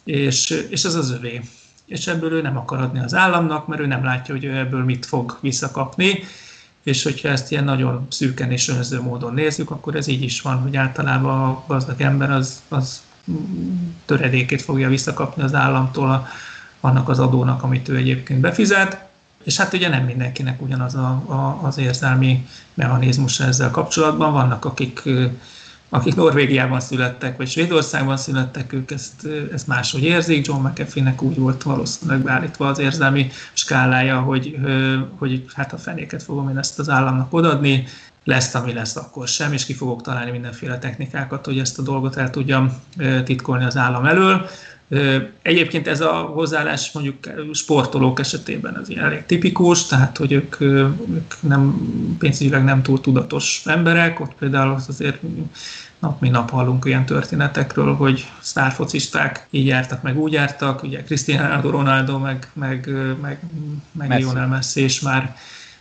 és, és ez az övé. És ebből ő nem akar adni az államnak, mert ő nem látja, hogy ő ebből mit fog visszakapni, és hogyha ezt ilyen nagyon szűken és önző módon nézzük, akkor ez így is van, hogy általában a gazdag ember az, az töredékét fogja visszakapni az államtól a, annak az adónak, amit ő egyébként befizet, és hát ugye nem mindenkinek ugyanaz a, a, az érzelmi mechanizmus ezzel kapcsolatban. Vannak, akik akik Norvégiában születtek, vagy Svédországban születtek, ők ezt, ezt máshogy érzik. John McAfee-nek úgy volt valószínűleg beállítva az érzelmi skálája, hogy, hogy hát a fenéket fogom én ezt az államnak odadni, lesz, ami lesz, akkor sem, és ki fogok találni mindenféle technikákat, hogy ezt a dolgot el tudjam titkolni az állam elől. Egyébként ez a hozzáállás mondjuk sportolók esetében az elég tipikus, tehát hogy ők, ők nem, pénzügyileg nem túl tudatos emberek, ott például azért nap mint nap hallunk ilyen történetekről, hogy sztárfocisták így jártak, meg úgy jártak, ugye Cristiano Ronaldo, meg, meg, meg, meg Messi. Lionel Messi, és már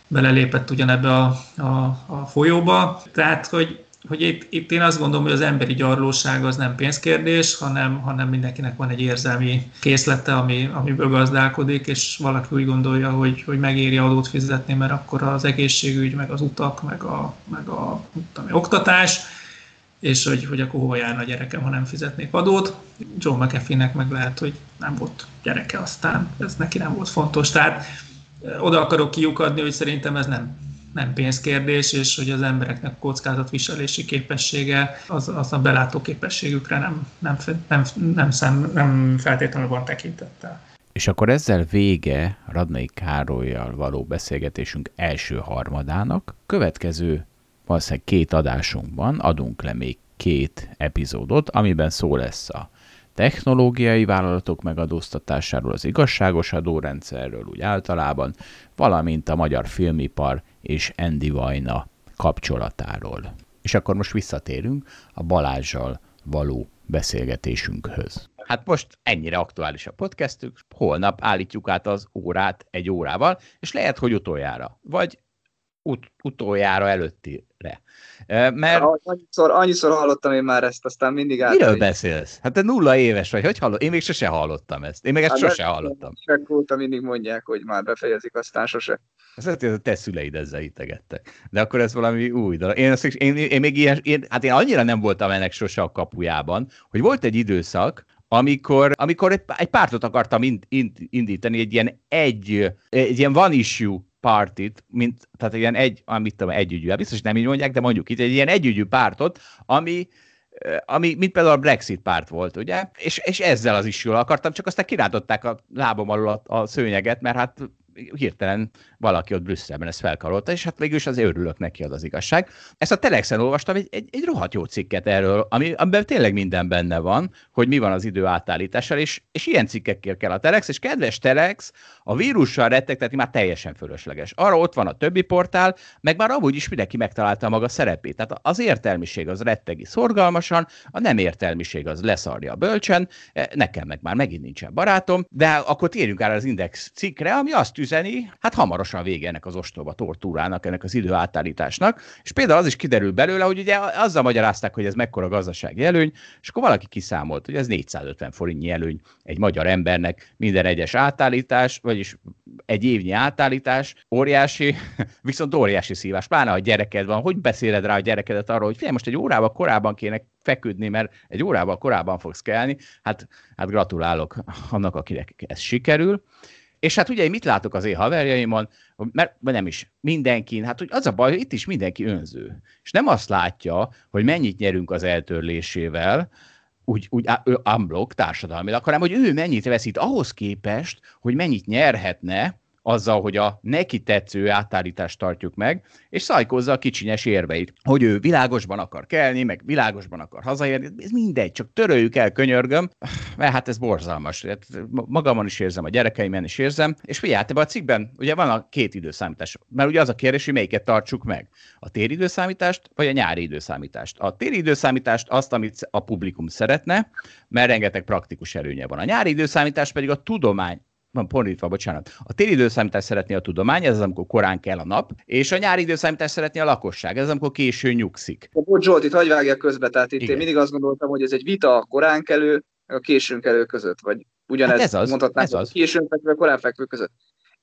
belelépett ugyanebbe a, a, a folyóba. Tehát, hogy hogy itt, itt én azt gondolom, hogy az emberi gyarlóság az nem pénzkérdés, hanem, hanem mindenkinek van egy érzelmi készlete, ami, amiből gazdálkodik, és valaki úgy gondolja, hogy, hogy megéri adót fizetni, mert akkor az egészségügy, meg az utak, meg a, meg a tudom, oktatás, és hogy, hogy akkor hova járna a gyerekem, ha nem fizetnék adót. John McAfee-nek meg lehet, hogy nem volt gyereke, aztán ez neki nem volt fontos. Tehát oda akarok kiukadni, hogy szerintem ez nem nem pénzkérdés, és hogy az embereknek kockázatviselési képessége az, az a belátó képességükre nem, nem, nem, nem, szem, nem feltétlenül van tekintettel. És akkor ezzel vége Radnai Károlyjal való beszélgetésünk első harmadának. Következő valószínűleg két adásunkban adunk le még két epizódot, amiben szó lesz a technológiai vállalatok megadóztatásáról, az igazságos adórendszerről úgy általában, valamint a magyar filmipar és Andy Vajna kapcsolatáról. És akkor most visszatérünk a Balázsjal való beszélgetésünkhöz. Hát most ennyire aktuális a podcastünk, holnap állítjuk át az órát egy órával, és lehet, hogy utoljára, vagy ut- utoljára előttire. Mert... Annyiszor, annyiszor hallottam én már ezt, aztán mindig át. Miről beszélsz? Hát te nulla éves vagy, hogy hallott? Én még sose hallottam ezt. Én meg ezt hát sose hallottam. Csak óta mindig mondják, hogy már befejezik, aztán sose. Ez lehet, hogy a te szüleid ezzel itegettek. De akkor ez valami új dolog. Én, azt, én, én, még ilyen, én, hát én annyira nem voltam ennek sose a kapujában, hogy volt egy időszak, amikor, amikor egy, egy pártot akartam ind, ind, indítani, egy ilyen egy, egy ilyen one issue partit, mint, tehát ilyen egy, amit tudom, együgyű, biztos nem így mondják, de mondjuk itt egy ilyen együgyű pártot, ami, ami, mint például a Brexit párt volt, ugye? És, és ezzel az is jól akartam, csak aztán kirántották a lábom alul a, a szőnyeget, mert hát hirtelen valaki ott Brüsszelben ezt felkarolta, és hát végül is az örülök neki, az az igazság. Ezt a Telexen olvastam egy, egy, egy rohadt jó cikket erről, ami, amiben tényleg minden benne van, hogy mi van az idő átállítással, és, és ilyen cikkekkel kell a Telex, és kedves Telex, a vírussal rettegtetni már teljesen fölösleges. Arra ott van a többi portál, meg már amúgy is mindenki megtalálta maga szerepét. Tehát az értelmiség az rettegi szorgalmasan, a nem értelmiség az leszarja bölcsen, e, nekem meg már megint nincsen barátom, de akkor térjünk át az Index cikkre, ami azt üzeni, hát hamarosan vége ennek az ostoba tortúrának, ennek az időátállításnak. És például az is kiderül belőle, hogy ugye azzal magyarázták, hogy ez mekkora gazdasági előny, és akkor valaki kiszámolt, hogy ez 450 forintnyi előny egy magyar embernek minden egyes átállítás, vagyis egy évnyi átállítás, óriási, viszont óriási szívás. Pláne, ha gyereked van, hogy beszéled rá a gyerekedet arról, hogy figyelj, most egy órával korábban kéne feküdni, mert egy órával korábban fogsz kelni, hát, hát gratulálok annak, akinek ez sikerül. És hát ugye én mit látok az én haverjaimon, mert nem is mindenki, hát az a baj, hogy itt is mindenki önző. És nem azt látja, hogy mennyit nyerünk az eltörlésével, úgy, úgy unblock társadalmilag, hanem hogy ő mennyit veszít ahhoz képest, hogy mennyit nyerhetne, azzal, hogy a neki tetsző átállítást tartjuk meg, és szajkozza a kicsinyes érveit, hogy ő világosban akar kelni, meg világosban akar hazaérni, ez mindegy, csak töröljük el, könyörgöm, mert hát ez borzalmas. Hát magamon is érzem, a gyerekeimen is érzem, és figyelj, a cikkben ugye van a két időszámítás, mert ugye az a kérdés, hogy melyiket tartsuk meg. A téri időszámítást, vagy a nyári időszámítást. A téri időszámítást azt, amit a publikum szeretne, mert rengeteg praktikus előnye van. A nyári időszámítás pedig a tudomány van fordítva, bocsánat. A téli időszámítás szeretné a tudomány, ez az, amikor korán kell a nap, és a nyári időszámítás szeretné a lakosság, ez az, amikor későn nyugszik. Bocs Zsolt, itt hagyj vágja közbe, tehát itt Igen. én mindig azt gondoltam, hogy ez egy vita a korán kelő, a későn kelő között, vagy ugyanez hát ez az, mondhatnánk, ez az. későn fekvő, korán fekvő között.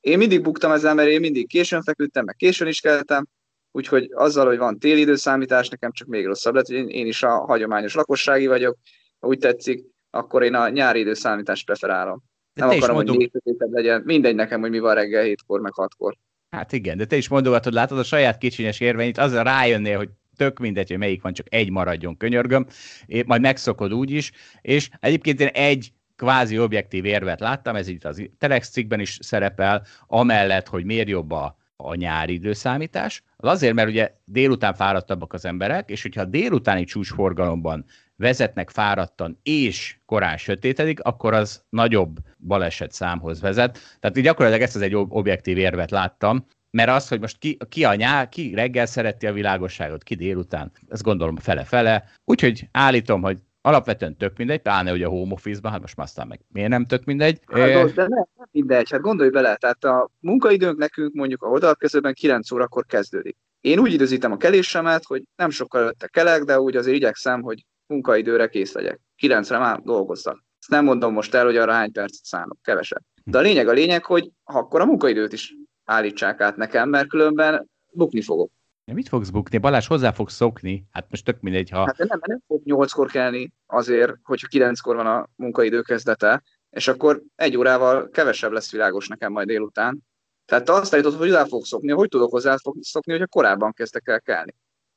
Én mindig buktam ezzel, mert én mindig későn feküdtem, meg későn is keltem, úgyhogy azzal, hogy van téli időszámítás, nekem csak még rosszabb lett, hogy én, én is a hagyományos lakossági vagyok, ha úgy tetszik, akkor én a nyári időszámítást preferálom. Nem akarom, mondom... hogy legyen. Mindegy nekem, hogy mi van reggel hétkor, meg hatkor. Hát igen, de te is mondogatod, látod a saját kicsinyes érveit, azzal rájönnél, hogy tök mindegy, hogy melyik van, csak egy maradjon, könyörgöm, é, majd megszokod úgy is, és egyébként én egy kvázi objektív érvet láttam, ez itt az Telex cikkben is szerepel, amellett, hogy miért jobb a a nyári időszámítás. Az azért, mert ugye délután fáradtabbak az emberek, és hogyha a délutáni csúcsforgalomban vezetnek fáradtan és korán sötétedik, akkor az nagyobb baleset számhoz vezet. Tehát gyakorlatilag ezt az egy objektív érvet láttam, mert az, hogy most ki, ki a nyár, ki reggel szereti a világosságot, ki délután, ezt gondolom fele-fele. Úgyhogy állítom, hogy alapvetően tök mindegy, pláne ugye a home office-ban, hát most már aztán meg miért nem tök mindegy. Hát, de nem, nem mindegy, hát gondolj bele, tehát a munkaidőnk nekünk mondjuk a oldalkezőben 9 órakor kezdődik. Én úgy időzítem a kelésemet, hogy nem sokkal előtte kelek, de úgy azért igyekszem, hogy munkaidőre kész legyek. 9-re már dolgozzak. Ezt nem mondom most el, hogy arra hány percet szánok, kevesebb. De a lényeg a lényeg, hogy akkor a munkaidőt is állítsák át nekem, mert különben bukni fogok. Ja, mit fogsz bukni? Balázs hozzá fogsz szokni. Hát most tök mindegy, ha... Hát nem, nem fog nyolckor kelni azért, hogyha kilenckor van a munkaidő kezdete, és akkor egy órával kevesebb lesz világos nekem majd délután. Tehát te azt állítod, hogy hozzá fogok szokni. Hogy tudok hozzá szokni, hogyha korábban kezdtek el kelni?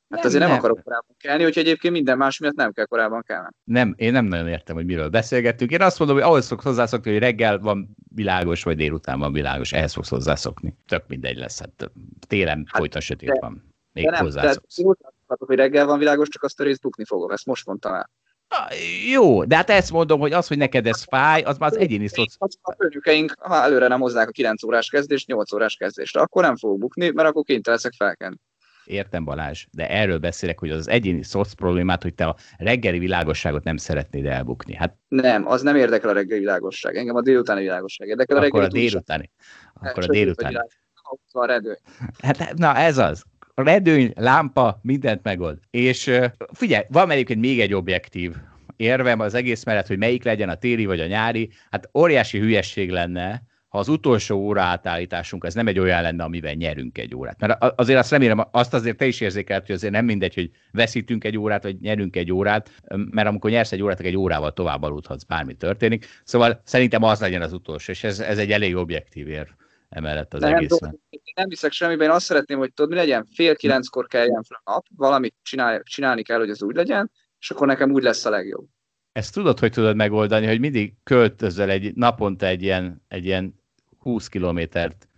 Hát nem, azért nem, nem akarok korábban kelni, hogy egyébként minden más miatt nem kell korábban kelni. Nem, én nem nagyon értem, hogy miről beszélgettünk. Én azt mondom, hogy ahhoz fogsz hozzászokni, hogy reggel van világos, vagy délután van világos, ehhez fogsz hozzászokni. Tök mindegy lesz, hát télen hát, folyton sötét de, van. Még de nem. De hogy reggel van világos, csak azt a részt bukni fogom, ezt most mondtam el. Jó, de hát ezt mondom, hogy az, hogy neked ez fáj, az már az egyéni szoc... A főnökeink, ha előre nem hozzák a 9 órás kezdést, 8 órás kezdést, akkor nem fogok bukni, mert akkor kénytelen leszek felkenni. Értem Balázs, de erről beszélek, hogy az egyéni szoc problémát, hogy te a reggeli világosságot nem szeretnéd elbukni. Hát... Nem, az nem érdekel a reggeli világosság. Engem a délutáni világosság érdekel. A akkor a délutáni. Akkor a délutáni. Hát, na ez az. Redőny, lámpa, mindent megold. És figyelj, van egyébként még egy objektív érvem az egész mellett, hogy melyik legyen a téli vagy a nyári. Hát óriási hülyesség lenne, ha az utolsó óra átállításunk ez nem egy olyan lenne, amivel nyerünk egy órát. Mert azért azt remélem, azt azért te is érzékelt, hogy azért nem mindegy, hogy veszítünk egy órát, vagy nyerünk egy órát, mert amikor nyersz egy órát, egy órával tovább aludhatsz, bármi történik. Szóval szerintem az legyen az utolsó, és ez, ez egy elég objektív ér emellett az nem, egészben. Nem hiszek semmiben, én azt szeretném, hogy tudod, mi legyen, fél kilenckor keljen fel a nap, valamit csinál, csinálni kell, hogy az úgy legyen, és akkor nekem úgy lesz a legjobb. Ezt tudod, hogy tudod megoldani, hogy mindig költözöl egy naponta egy ilyen, egy ilyen 20 kilométert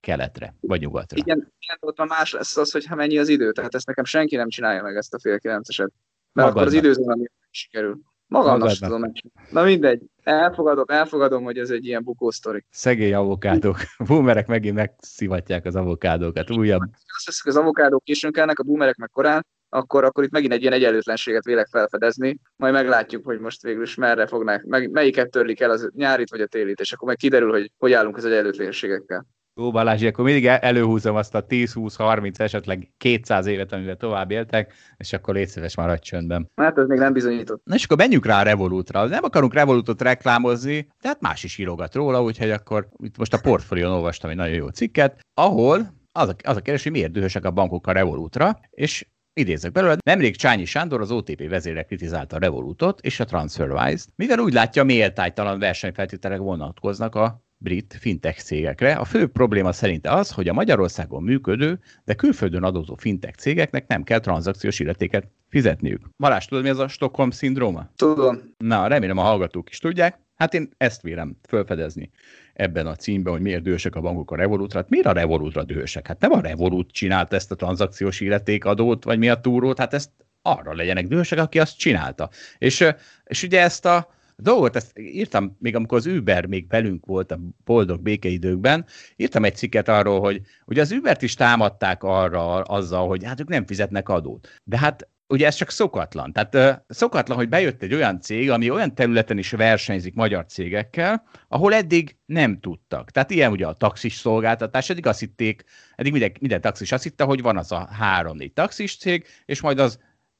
keletre, vagy nyugatra. Igen, igen, ott más lesz az, hogy ha mennyi az idő. Tehát ezt nekem senki nem csinálja meg ezt a fél kilenceset. Mert Magadnak. akkor az időzóna sikerül. Magamnak sem tudom megcsinálni. Na mindegy, elfogadom, elfogadom, hogy ez egy ilyen bukósztori. Szegény avokádók. Boomerek megint megszivatják az avokádókat. Újabb. Azt hiszem, hogy az avokádók későn kelnek, a boomerek meg korán, akkor, akkor itt megint egy ilyen egyenlőtlenséget vélek felfedezni, majd meglátjuk, hogy most végül is merre fognak, meg, melyiket törlik el, az nyárit vagy a télit, és akkor meg kiderül, hogy hogy állunk az egyenlőtlenségekkel. Ó, Balázsi, akkor mindig előhúzom azt a 10-20-30, esetleg 200 évet, amivel tovább éltek, és akkor légy szíves maradj csöndben. Hát ez még nem bizonyított. Na és akkor menjünk rá a Revolutra. Nem akarunk Revolutot reklámozni, tehát más is írogat róla, úgyhogy akkor itt most a portfólión olvastam egy nagyon jó cikket, ahol az a, az a kérdés, hogy miért dühösek a bankok a Revolutra, és Idézek belőle, nemrég Csányi Sándor az OTP vezére kritizálta a Revolutot és a TransferWise-t, mivel úgy látja, méltánytalan versenyfeltételek vonatkoznak a brit fintech cégekre. A fő probléma szerinte az, hogy a Magyarországon működő, de külföldön adózó fintech cégeknek nem kell tranzakciós illetéket fizetniük. Balázs, tudod, mi ez a Stockholm szindróma? Tudom. Na, remélem a hallgatók is tudják. Hát én ezt vélem felfedezni ebben a címben, hogy miért dühösek a bankok a Revolutra. Hát miért a Revolutra dühösek? Hát nem a Revolut csinált ezt a tranzakciós illetékadót, vagy mi a túrót, hát ezt arra legyenek dühösek, aki azt csinálta. És, és ugye ezt a dolgot, ezt írtam még amikor az Uber még velünk volt a boldog békeidőkben, írtam egy cikket arról, hogy ugye az Ubert is támadták arra azzal, hogy hát ők nem fizetnek adót. De hát ugye ez csak szokatlan. Tehát szokatlan, hogy bejött egy olyan cég, ami olyan területen is versenyzik magyar cégekkel, ahol eddig nem tudtak. Tehát ilyen ugye a taxis szolgáltatás, eddig azt hitték, eddig minden, minden taxis azt hitte, hogy van az a három-négy taxis cég, és majd az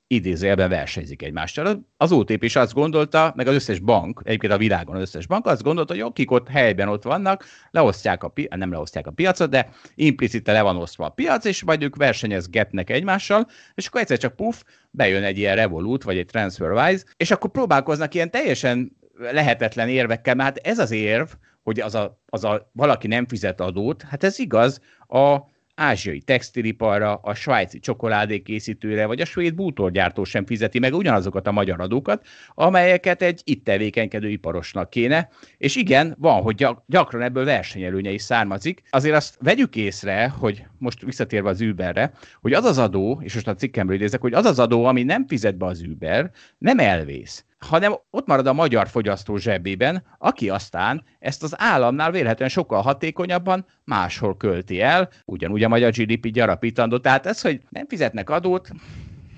idézőjelben versenyzik egymással. Az OTP is azt gondolta, meg az összes bank, egyébként a világon az összes bank azt gondolta, hogy akik ott helyben ott vannak, leosztják a pi- nem leosztják a piacot, de implicite le van osztva a piac, és majd ők versenyezgetnek egymással, és akkor egyszer csak puff, bejön egy ilyen Revolut, vagy egy TransferWise, és akkor próbálkoznak ilyen teljesen lehetetlen érvekkel, mert hát ez az érv, hogy az a, az a valaki nem fizet adót, hát ez igaz, a ázsiai textiliparra, a svájci csokoládékészítőre vagy a svéd bútorgyártó sem fizeti meg ugyanazokat a magyar adókat, amelyeket egy itt tevékenykedő iparosnak kéne. És igen, van, hogy gyakran ebből versenyelőnye is származik. Azért azt vegyük észre, hogy most visszatérve az Uberre, hogy az az adó, és most a cikkemről idézek, hogy az az adó, ami nem fizet be az Uber, nem elvész hanem ott marad a magyar fogyasztó zsebében, aki aztán ezt az államnál vélhetően sokkal hatékonyabban máshol költi el, ugyanúgy a magyar GDP gyarapítandó. Tehát ez, hogy nem fizetnek adót,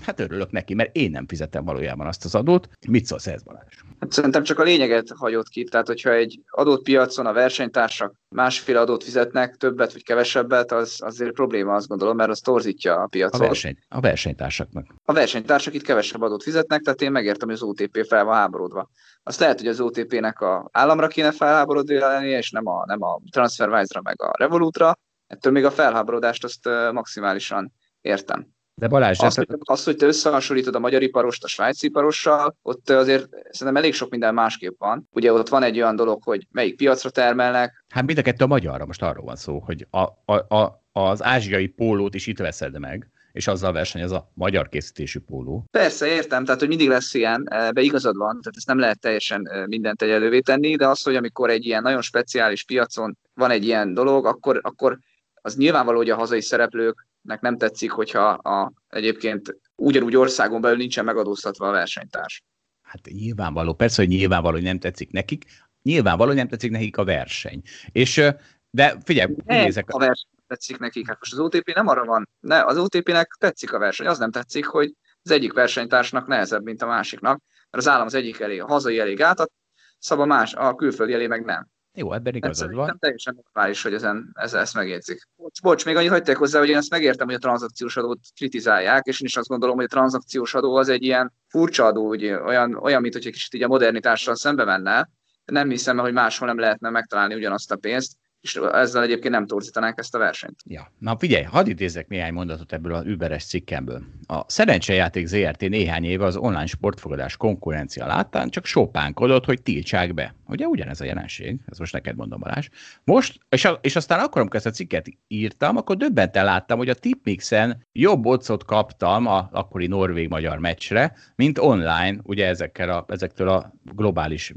hát örülök neki, mert én nem fizetem valójában azt az adót. Mit szólsz ez, Balázs? Hát szerintem csak a lényeget hagyott ki, tehát hogyha egy adott piacon a versenytársak másféle adót fizetnek, többet vagy kevesebbet, az azért probléma, azt gondolom, mert az torzítja a piacot. A, verseny, a versenytársaknak. A versenytársak itt kevesebb adót fizetnek, tehát én megértem, hogy az OTP fel van háborodva. Azt lehet, hogy az OTP-nek a államra kéne felháborodni lennie, és nem a, nem a TransferWise-ra meg a Revolutra. Ettől még a felháborodást azt maximálisan értem. De Balázs, azt, hogy, azt, hogy te összehasonlítod a magyar iparost a svájci iparossal, ott azért szerintem elég sok minden másképp van. Ugye ott van egy olyan dolog, hogy melyik piacra termelnek. Hát mind a kettő a magyarra, most arról van szó, hogy a, a, a, az ázsiai pólót is itt veszed meg, és azzal versenyez a magyar készítésű póló. Persze, értem, tehát hogy mindig lesz ilyen, be igazad van, tehát ezt nem lehet teljesen mindent egyelővé tenni, de az, hogy amikor egy ilyen nagyon speciális piacon van egy ilyen dolog, akkor, akkor az nyilvánvaló, hogy a hazai szereplők nek nem tetszik, hogyha a, egyébként ugyanúgy országon belül nincsen megadóztatva a versenytárs. Hát nyilvánvaló, persze, hogy nyilvánvaló, hogy nem tetszik nekik, nyilvánvaló, hogy nem tetszik nekik a verseny. És, de figyelj, ne, nézek. A verseny tetszik nekik, hát most az OTP nem arra van, ne, az OTP-nek tetszik a verseny, az nem tetszik, hogy az egyik versenytársnak nehezebb, mint a másiknak, mert az állam az egyik elé, a hazai elég átad, szab a más, a külföldi elé meg nem. Jó, ebben igazad van. teljesen normális, hogy ezen, ez, ezt megjegyzik. Bocs, bocs, még annyit hagyták hozzá, hogy én ezt megértem, hogy a tranzakciós adót kritizálják, és én is azt gondolom, hogy a tranzakciós adó az egy ilyen furcsa adó, ugye, olyan, olyan mint hogy egy kicsit így a modernitással szembe menne. Nem hiszem, hogy máshol nem lehetne megtalálni ugyanazt a pénzt és ezzel egyébként nem torzítanánk ezt a versenyt. Ja, na figyelj, hadd idézek néhány mondatot ebből az Uberes cikkemből. A szerencsejáték ZRT néhány éve az online sportfogadás konkurencia láttán csak sopánkodott, hogy tiltsák be. Ugye ugyanez a jelenség, ez most neked mondom Balázs. Most, és, a, és aztán akkor, amikor ezt a cikket írtam, akkor döbbenten láttam, hogy a Tipmixen jobb ocot kaptam a akkori norvég-magyar meccsre, mint online, ugye ezekkel a, ezektől a globális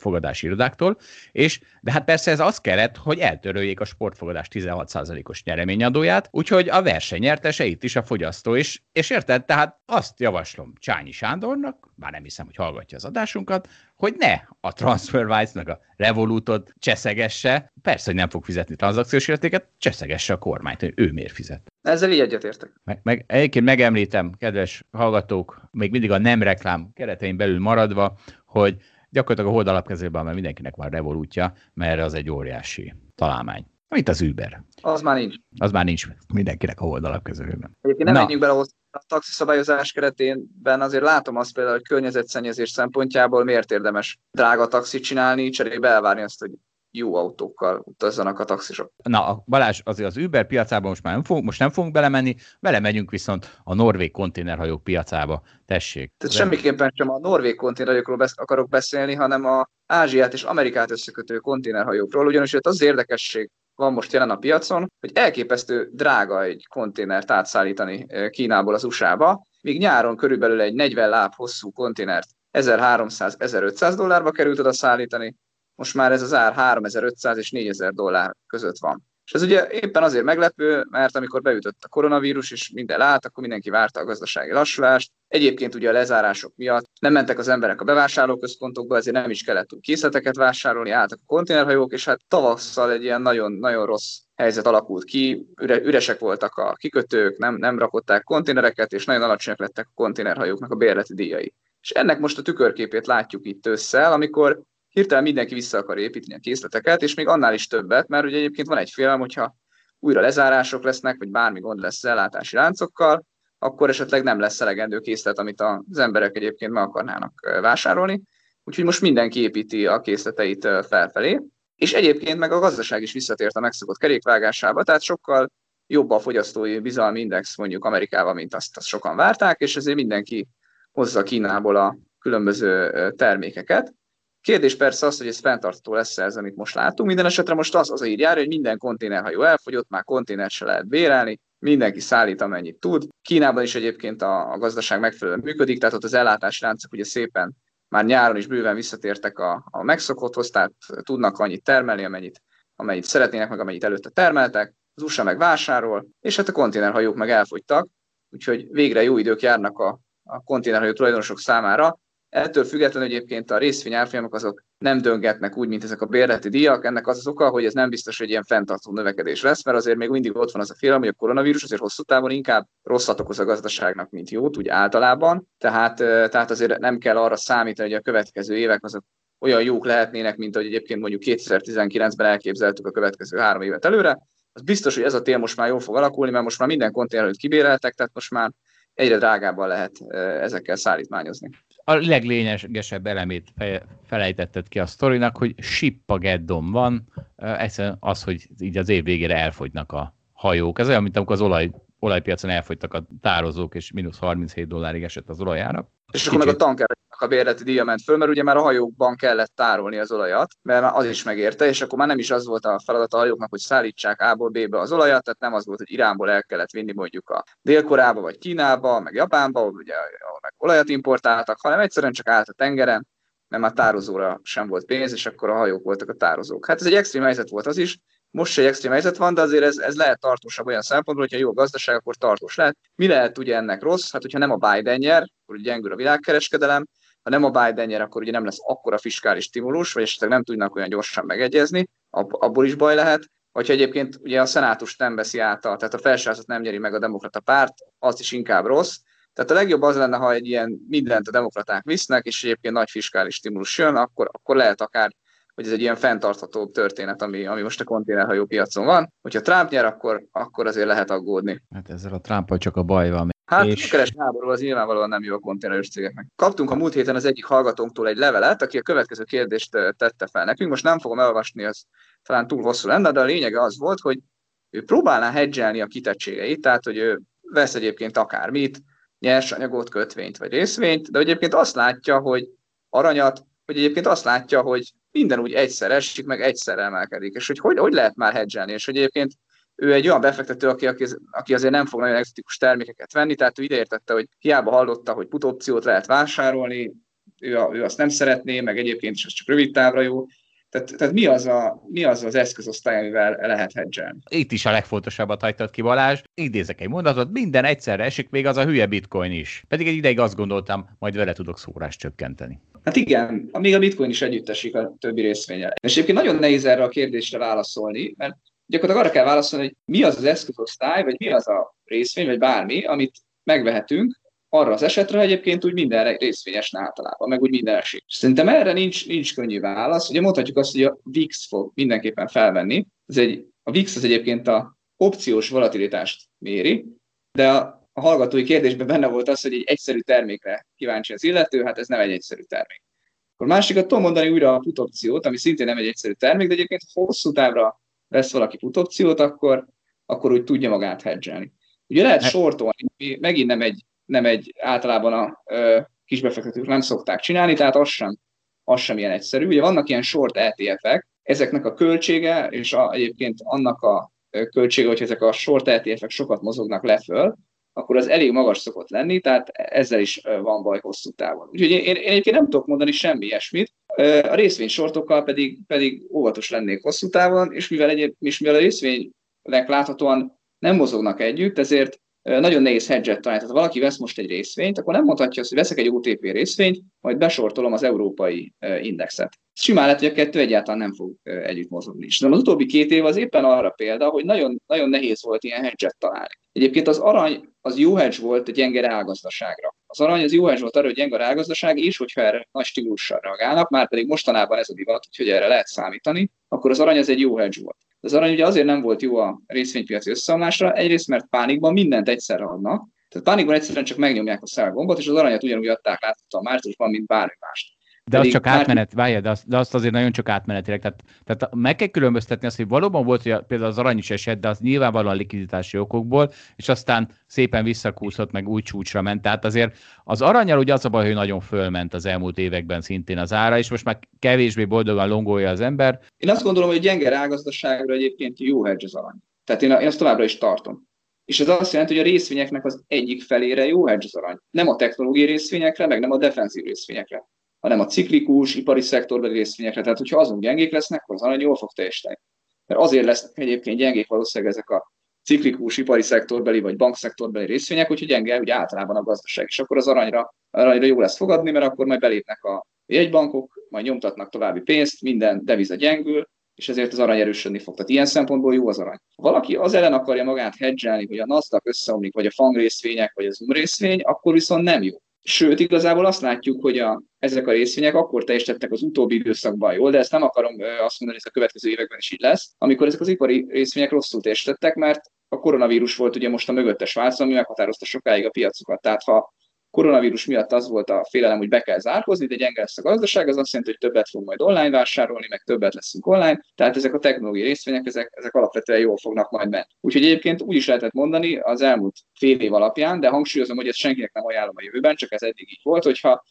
fogadási irodáktól, és de hát persze ez az kellett, hogy eltöröljék a sportfogadás 16%-os nyereményadóját, úgyhogy a verseny nyertese itt is a fogyasztó is, és érted, tehát azt javaslom Csányi Sándornak, bár nem hiszem, hogy hallgatja az adásunkat, hogy ne a TransferWise-nak a Revolutot cseszegesse, persze, hogy nem fog fizetni tranzakciós értéket, cseszegesse a kormányt, hogy ő miért fizet. Ezzel így egyetértek. Meg, meg, egyébként megemlítem, kedves hallgatók, még mindig a nem reklám keretein belül maradva, hogy gyakorlatilag a hold alapkezőben mert mindenkinek van revolútja, mert az egy óriási találmány. Mint az Uber. Az már nincs. Az már nincs mindenkinek a hold alapkezőben. Egyébként nem menjünk bele a taxiszabályozás keretében azért látom azt például, hogy környezetszennyezés szempontjából miért érdemes drága taxit csinálni, cserébe elvárni azt, hogy jó autókkal utazzanak a taxisok. Na, Balázs, azért az Uber piacában most már nem fogunk, most nem fogunk belemenni, belemegyünk viszont a norvég konténerhajók piacába. Tessék. Tehát de... semmiképpen sem a norvég konténerhajókról besz- akarok beszélni, hanem a Ázsiát és Amerikát összekötő konténerhajókról, ugyanis ott az érdekesség van most jelen a piacon, hogy elképesztő drága egy konténert átszállítani Kínából az USA-ba, míg nyáron körülbelül egy 40 láb hosszú konténert 1300-1500 dollárba került oda szállítani, most már ez az ár 3500 és 4000 dollár között van. És ez ugye éppen azért meglepő, mert amikor beütött a koronavírus, és minden állt, akkor mindenki várta a gazdasági lassulást. Egyébként ugye a lezárások miatt nem mentek az emberek a bevásárlóközpontokba, ezért nem is kellett túl készleteket vásárolni, álltak a konténerhajók, és hát tavasszal egy ilyen nagyon, nagyon rossz helyzet alakult ki, üre, üresek voltak a kikötők, nem, nem rakották konténereket, és nagyon alacsonyak lettek a konténerhajóknak a bérleti díjai. És ennek most a tükörképét látjuk itt össze, amikor hirtelen mindenki vissza akar építeni a készleteket, és még annál is többet, mert ugye egyébként van egy félelem, hogyha újra lezárások lesznek, vagy bármi gond lesz az ellátási láncokkal, akkor esetleg nem lesz elegendő készlet, amit az emberek egyébként meg akarnának vásárolni. Úgyhogy most mindenki építi a készleteit felfelé, és egyébként meg a gazdaság is visszatért a megszokott kerékvágásába, tehát sokkal jobb a fogyasztói bizalmi index mondjuk Amerikában, mint azt, azt sokan várták, és ezért mindenki hozza Kínából a különböző termékeket Kérdés persze az, hogy ez fenntartható lesz ez, amit most látunk. Minden esetre most az, az a hír jár, hogy minden konténerhajó elfogyott, már konténert se lehet bérelni, mindenki szállít, amennyit tud. Kínában is egyébként a, a gazdaság megfelelően működik, tehát ott az ellátási láncok ugye szépen már nyáron is bőven visszatértek a, a megszokotthoz, tehát tudnak annyit termelni, amennyit, amennyit szeretnének, meg amennyit előtte termeltek. Az USA meg vásárol, és hát a konténerhajók meg elfogytak, úgyhogy végre jó idők járnak a, a konténerhajó tulajdonosok számára, Ettől függetlenül egyébként a részvény árfolyamok azok nem döngetnek úgy, mint ezek a bérleti díjak. Ennek az az oka, hogy ez nem biztos, hogy ilyen fenntartó növekedés lesz, mert azért még mindig ott van az a félelem, hogy a koronavírus azért hosszú távon inkább rosszat okoz a gazdaságnak, mint jót, úgy általában. Tehát, tehát azért nem kell arra számítani, hogy a következő évek azok olyan jók lehetnének, mint ahogy egyébként mondjuk 2019-ben elképzeltük a következő három évet előre. Az biztos, hogy ez a tél most már jól fog alakulni, mert most már minden konténerőt kibéreltek, tehát most már egyre drágábban lehet ezekkel szállítmányozni a leglényegesebb elemét felejtetted ki a sztorinak, hogy sippageddon van, egyszerűen az, hogy így az év végére elfogynak a hajók. Ez olyan, mint amikor az olaj, olajpiacon elfogytak a tározók, és mínusz 37 dollárig esett az olajának. És akkor meg a tankerek a bérleti díja ment föl, mert ugye már a hajókban kellett tárolni az olajat, mert az is megérte, és akkor már nem is az volt a feladat a hajóknak, hogy szállítsák A-ból B-be az olajat, tehát nem az volt, hogy Iránból el kellett vinni mondjuk a Dél-Koreába, vagy Kínába, meg Japánba, ugye, ahol meg olajat importáltak, hanem egyszerűen csak állt a tengeren, mert már tározóra sem volt pénz, és akkor a hajók voltak a tározók. Hát ez egy extrém helyzet volt az is, most egy extrém helyzet van, de azért ez, ez lehet tartósabb olyan szempontból, hogyha jó a gazdaság, akkor tartós lehet. Mi lehet ugye ennek rossz? Hát, hogyha nem a Biden nyer, akkor gyengül a világkereskedelem, ha nem a Biden nyer, akkor ugye nem lesz akkora fiskális stimulus, vagy esetleg nem tudnak olyan gyorsan megegyezni, abból is baj lehet. Vagy egyébként ugye a szenátus nem veszi által, tehát a felsőházat nem nyeri meg a demokrata párt, az is inkább rossz. Tehát a legjobb az lenne, ha egy ilyen mindent a demokraták visznek, és egyébként nagy fiskális stimulus jön, akkor, akkor lehet akár hogy ez egy ilyen fenntartható történet, ami, ami most a konténerhajó piacon van. Hogyha Trump nyer, akkor, akkor azért lehet aggódni. Hát ezzel a Trump csak a baj van. Hát és... a keres háború az nyilvánvalóan nem jó a konténeres cégeknek. Kaptunk a múlt héten az egyik hallgatónktól egy levelet, aki a következő kérdést tette fel nekünk. Most nem fogom elolvasni, az talán túl hosszú lenne, de a lényege az volt, hogy ő próbálná hedgelni a kitettségeit, tehát hogy ő vesz egyébként akármit, nyersanyagot, kötvényt vagy részvényt, de egyébként azt látja, hogy aranyat, hogy egyébként azt látja, hogy minden úgy egyszer esik, meg egyszer emelkedik, és hogy hogy, hogy lehet már hedgelni, és hogy egyébként ő egy olyan befektető, aki, aki, aki azért nem fog nagyon exotikus termékeket venni, tehát ő ideértette, hogy hiába hallotta, hogy putopciót lehet vásárolni, ő, a, ő azt nem szeretné, meg egyébként is az csak rövid távra jó, tehát, tehát mi, az a, mi az az eszközosztály, amivel lehet hedgelni? Itt is a legfontosabbat hagytad ki, Balázs. Idézek egy mondatot, minden egyszerre esik, még az a hülye bitcoin is. Pedig egy ideig azt gondoltam, majd vele tudok szórás csökkenteni. Hát igen, még a bitcoin is együtt esik a többi részvényel. És egyébként nagyon nehéz erre a kérdésre válaszolni, mert gyakorlatilag arra kell válaszolni, hogy mi az az eszközosztály, vagy mi az a részvény, vagy bármi, amit megvehetünk, arra az esetre egyébként úgy minden részvényes általában, meg úgy minden esik. Szerintem erre nincs, nincs könnyű válasz. Ugye mondhatjuk azt, hogy a VIX fog mindenképpen felvenni. Ez egy, a VIX az egyébként a opciós volatilitást méri, de a, a hallgatói kérdésben benne volt az, hogy egy egyszerű termékre kíváncsi az illető, hát ez nem egy egyszerű termék. Akkor másikat tudom mondani újra a put opciót, ami szintén nem egy egyszerű termék, de egyébként hosszú távra vesz valaki put akkor, akkor úgy tudja magát hedgelni. Ugye lehet hát- sortolni, megint nem egy nem egy általában a ö, kisbefektetők nem szokták csinálni, tehát az sem, az sem ilyen egyszerű. Ugye vannak ilyen short ETF-ek, ezeknek a költsége, és a, egyébként annak a költsége, hogy ezek a short ETF-ek sokat mozognak leföl, akkor az elég magas szokott lenni, tehát ezzel is van baj hosszú távon. Úgyhogy én, én egyébként nem tudok mondani semmi ilyesmit, a részvénysortokkal pedig, pedig óvatos lennék hosszú távon, és mivel, egyéb, és mivel a részvénynek láthatóan nem mozognak együtt, ezért nagyon nehéz hedget találni. Tehát ha valaki vesz most egy részvényt, akkor nem mondhatja azt, hogy veszek egy OTP részvényt, majd besortolom az európai indexet. Simán lehet, hogy a kettő egyáltalán nem fog együtt mozogni. És az utóbbi két év az éppen arra példa, hogy nagyon, nagyon nehéz volt ilyen hedget találni. Egyébként az arany az jó hedge volt a gyenge reálgazdaságra. Az arany az jó hedge volt arra, hogy gyenge a reálgazdaság, és hogyha erre nagy stílussal reagálnak, már pedig mostanában ez a divat, hogy erre lehet számítani, akkor az arany az egy jó hedge volt. Az arany ugye azért nem volt jó a részvénypiaci összeomlásra, egyrészt mert pánikban mindent egyszerre adnak, tehát pánikban egyszerűen csak megnyomják a szel gombot, és az aranyat ugyanúgy adták látható a márciusban, mint bármi mást. De az csak átmenet, várja, de, azt, de azt azért nagyon csak átmenetileg. Tehát, tehát meg kell különböztetni azt, hogy valóban volt hogy például az arany is esett, de az nyilvánvalóan likviditási okokból, és aztán szépen visszakúszott, meg új csúcsra ment. Tehát azért az aranyal ugye az a baj, hogy nagyon fölment az elmúlt években szintén az ára, és most már kevésbé boldogan longolja az ember. Én azt gondolom, hogy gyenge rágazdaságra egyébként jó hedge az arany. Tehát én, én azt továbbra is tartom. És ez azt jelenti, hogy a részvényeknek az egyik felére jó hedge az arany. Nem a technológiai részvényekre, meg nem a defenzív részvényekre, hanem a ciklikus, ipari szektorbeli részvényekre. Tehát, hogyha azon gyengék lesznek, akkor az arany jól fog teljesíteni. Mert azért lesznek egyébként gyengék valószínűleg ezek a ciklikus, ipari szektorbeli vagy bankszektorbeli részvények, hogy gyenge ugye általában a gazdaság. És akkor az aranyra, aranyra jó lesz fogadni, mert akkor majd belépnek a jegybankok, majd nyomtatnak további pénzt, minden deviza gyengül, és ezért az arany erősödni fog. Tehát ilyen szempontból jó az arany. Ha valaki az ellen akarja magát hedgelni, hogy a Nasdaq összeomlik, vagy a FANG részvények, vagy az Zoom részvény, akkor viszont nem jó. Sőt, igazából azt látjuk, hogy a, ezek a részvények akkor teljesítettek az utóbbi időszakban jól, de ezt nem akarom azt mondani, hogy ez a következő években is így lesz, amikor ezek az ipari részvények rosszul teljesítettek, mert a koronavírus volt ugye most a mögöttes változó, ami meghatározta sokáig a piacokat. Tehát ha koronavírus miatt az volt a félelem, hogy be kell zárkozni, de gyenge lesz a gazdaság, az azt jelenti, hogy többet fogunk majd online vásárolni, meg többet leszünk online, tehát ezek a technológiai részvények, ezek, ezek alapvetően jól fognak majd menni. Úgyhogy egyébként úgy is lehetett mondani az elmúlt fél év alapján, de hangsúlyozom, hogy ezt senkinek nem ajánlom a jövőben, csak ez eddig így volt, hogyha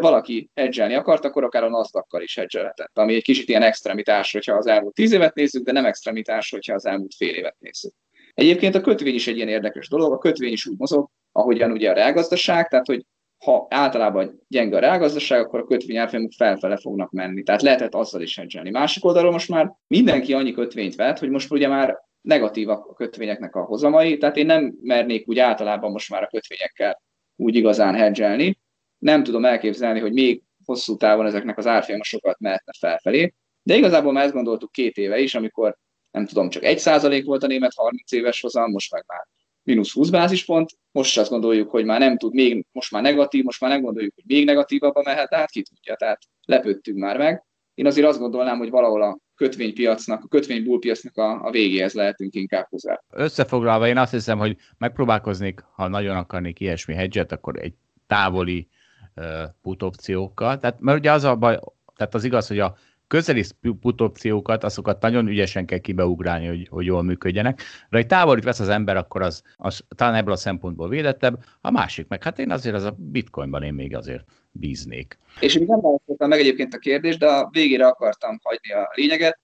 valaki hedgelni akart, akkor akár a nasdaq is hedgelhetett, ami egy kicsit ilyen extremitás, hogyha az elmúlt tíz évet nézzük, de nem extremitás, hogyha az elmúlt fél évet nézzük. Egyébként a kötvény is egy ilyen érdekes dolog, a kötvény is úgy mozog, ahogyan ugye a reálgazdaság, tehát hogy ha általában gyenge a reálgazdaság, akkor a kötvény árfolyamok felfele fognak menni. Tehát lehetett azzal is hedgelni. Másik oldalról most már mindenki annyi kötvényt vett, hogy most ugye már negatívak a kötvényeknek a hozamai, tehát én nem mernék úgy általában most már a kötvényekkel úgy igazán hedgelni. Nem tudom elképzelni, hogy még hosszú távon ezeknek az árfolyama sokat mehetne felfelé. De igazából már ezt gondoltuk két éve is, amikor nem tudom, csak egy százalék volt a német 30 éves hozam, most meg már mínusz 20 bázispont, most azt gondoljuk, hogy már nem tud, még most már negatív, most már nem gondoljuk, hogy még negatívabban mehet át, ki tudja, tehát lepődtünk már meg. Én azért azt gondolnám, hogy valahol a kötvénypiacnak, a kötvénybúlpiacnak a, a végéhez lehetünk inkább közel. Összefoglalva én azt hiszem, hogy megpróbálkoznék, ha nagyon akarnék ilyesmi hedget, akkor egy távoli uh, put opciókkal. Tehát, mert ugye az a baj, tehát az igaz, hogy a közeli put opciókat, azokat nagyon ügyesen kell kibeugrálni, hogy, hogy jól működjenek. De egy távolít vesz az ember, akkor az, az talán ebből a szempontból védettebb. A másik meg, hát én azért az a bitcoinban én még azért bíznék. És még nem választottam meg egyébként a kérdést, de a végére akartam hagyni a lényeget.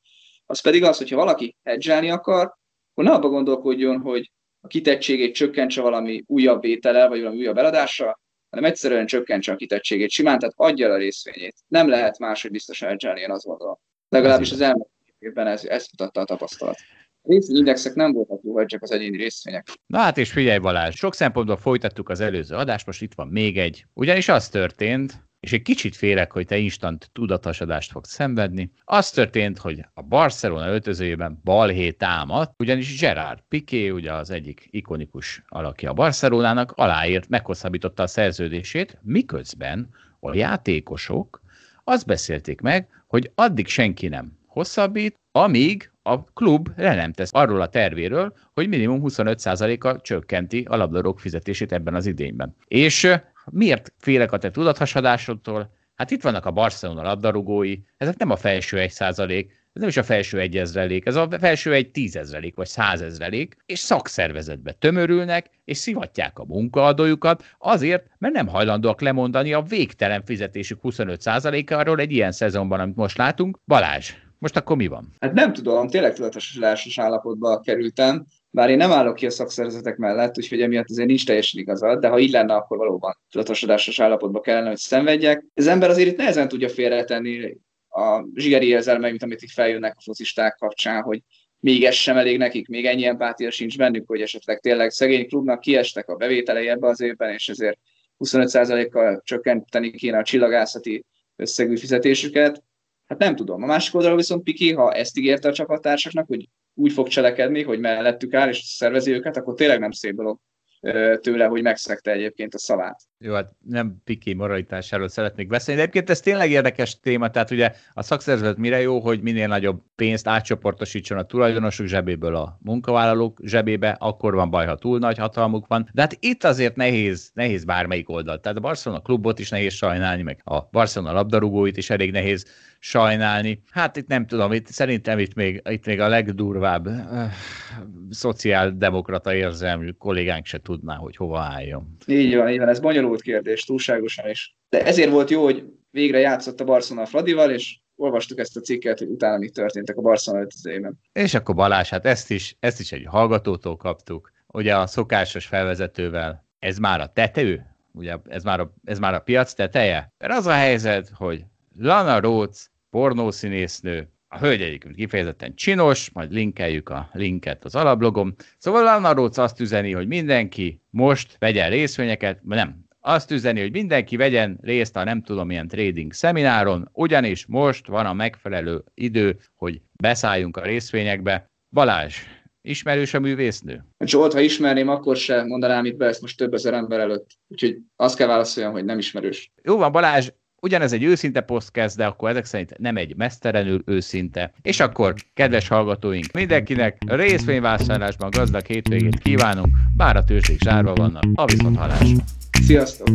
Az pedig az, hogyha valaki hedgelni akar, akkor ne abba gondolkodjon, hogy a kitettségét csökkentse valami újabb vétele, vagy valami újabb eladása, hanem egyszerűen csökkentse a kitettségét simán, tehát adja a részvényét. Nem lehet máshogy biztos elcsinálni, én azt gondolom. Legalábbis az elmúlt évben ez, ezt mutatta a tapasztalat. Részvényindexek nem voltak jó, csak az egyéni részvények. Na hát és figyelj Balázs, sok szempontból folytattuk az előző adást, most itt van még egy. Ugyanis az történt, és egy kicsit félek, hogy te instant tudatosodást fogsz szenvedni. Az történt, hogy a Barcelona öltözőjében balhé támadt, ugyanis Gerard Piqué, ugye az egyik ikonikus alakja a Barcelonának, aláírt, meghosszabbította a szerződését, miközben a játékosok azt beszélték meg, hogy addig senki nem hosszabbít, amíg a klub le nem tesz arról a tervéről, hogy minimum 25%-a csökkenti a labdarúgók fizetését ebben az idényben. És Miért félek a te tudathasadásodtól? Hát itt vannak a Barcelona labdarúgói, ezek nem a felső egy százalék, ez nem is a felső egy ezrelék, ez a felső egy tízezrelék vagy százezrelék, és szakszervezetbe tömörülnek, és szivatják a munkaadójukat azért, mert nem hajlandóak lemondani a végtelen fizetésük 25%-áról egy ilyen szezonban, amit most látunk. Balázs, most akkor mi van? Hát nem tudom, tényleg tudatosodásos állapotba kerültem. Bár én nem állok ki a szakszervezetek mellett, úgyhogy emiatt azért nincs teljesen igazad, de ha így lenne, akkor valóban tudatosodásos állapotba kellene, hogy szenvedjek. Az ember azért itt nehezen tudja félretenni a zsigeri érzelmeit, amit itt feljönnek a focisták kapcsán, hogy még ez sem elég nekik, még ennyi empátia sincs bennük, hogy esetleg tényleg szegény klubnak kiestek a bevételei ebbe az évben, és ezért 25%-kal csökkenteni kéne a csillagászati összegű fizetésüket. Hát nem tudom. A másik oldalról viszont Piki, ha ezt ígérte a csapattársaknak, hogy úgy fog cselekedni, hogy mellettük áll és szervezi őket, akkor tényleg nem szép dolog tőle, hogy megszegte egyébként a szavát. Jó, hát nem piki moralitásáról szeretnék beszélni, de egyébként ez tényleg érdekes téma, tehát ugye a szakszervezet mire jó, hogy minél nagyobb pénzt átcsoportosítson a tulajdonosok zsebéből a munkavállalók zsebébe, akkor van baj, ha túl nagy hatalmuk van. De hát itt azért nehéz, nehéz bármelyik oldal. Tehát a Barcelona klubot is nehéz sajnálni, meg a Barcelona labdarúgóit is elég nehéz sajnálni. Hát itt nem tudom, itt, szerintem itt még, itt még a legdurvább uh, szociáldemokrata érzelmű kollégánk se tudná, hogy hova álljon. Így van, így van, ez bonyolult kérdés, túlságosan is. De ezért volt jó, hogy végre játszott a Barcelona Fradival, és olvastuk ezt a cikket, hogy utána mi történtek a Barcelona öltözőjében. És akkor Balázs, hát ezt is, ezt is egy hallgatótól kaptuk, ugye a szokásos felvezetővel. Ez már a tető? Ugye ez már a, ez már a piac teteje? Mert az a helyzet, hogy Lana Rhodes, pornószínésznő, a hölgy egyébként kifejezetten csinos, majd linkeljük a linket az alablogom. Szóval Lana Rhodes azt üzeni, hogy mindenki most vegyen részvényeket, nem, azt üzeni, hogy mindenki vegyen részt a nem tudom milyen trading szemináron, ugyanis most van a megfelelő idő, hogy beszálljunk a részvényekbe. Balázs, ismerős a művésznő? Zsolt, ha ismerném, akkor se mondanám itt be ezt most több ezer ember előtt. Úgyhogy azt kell válaszoljam, hogy nem ismerős. Jó van, Balázs, Ugyanez egy őszinte podcast, de akkor ezek szerint nem egy mesztelenül őszinte. És akkor, kedves hallgatóink, mindenkinek részvényvásárlásban gazdag hétvégét kívánunk, bár a tőzsdék zsárva vannak. A viszont halás. Sziasztok!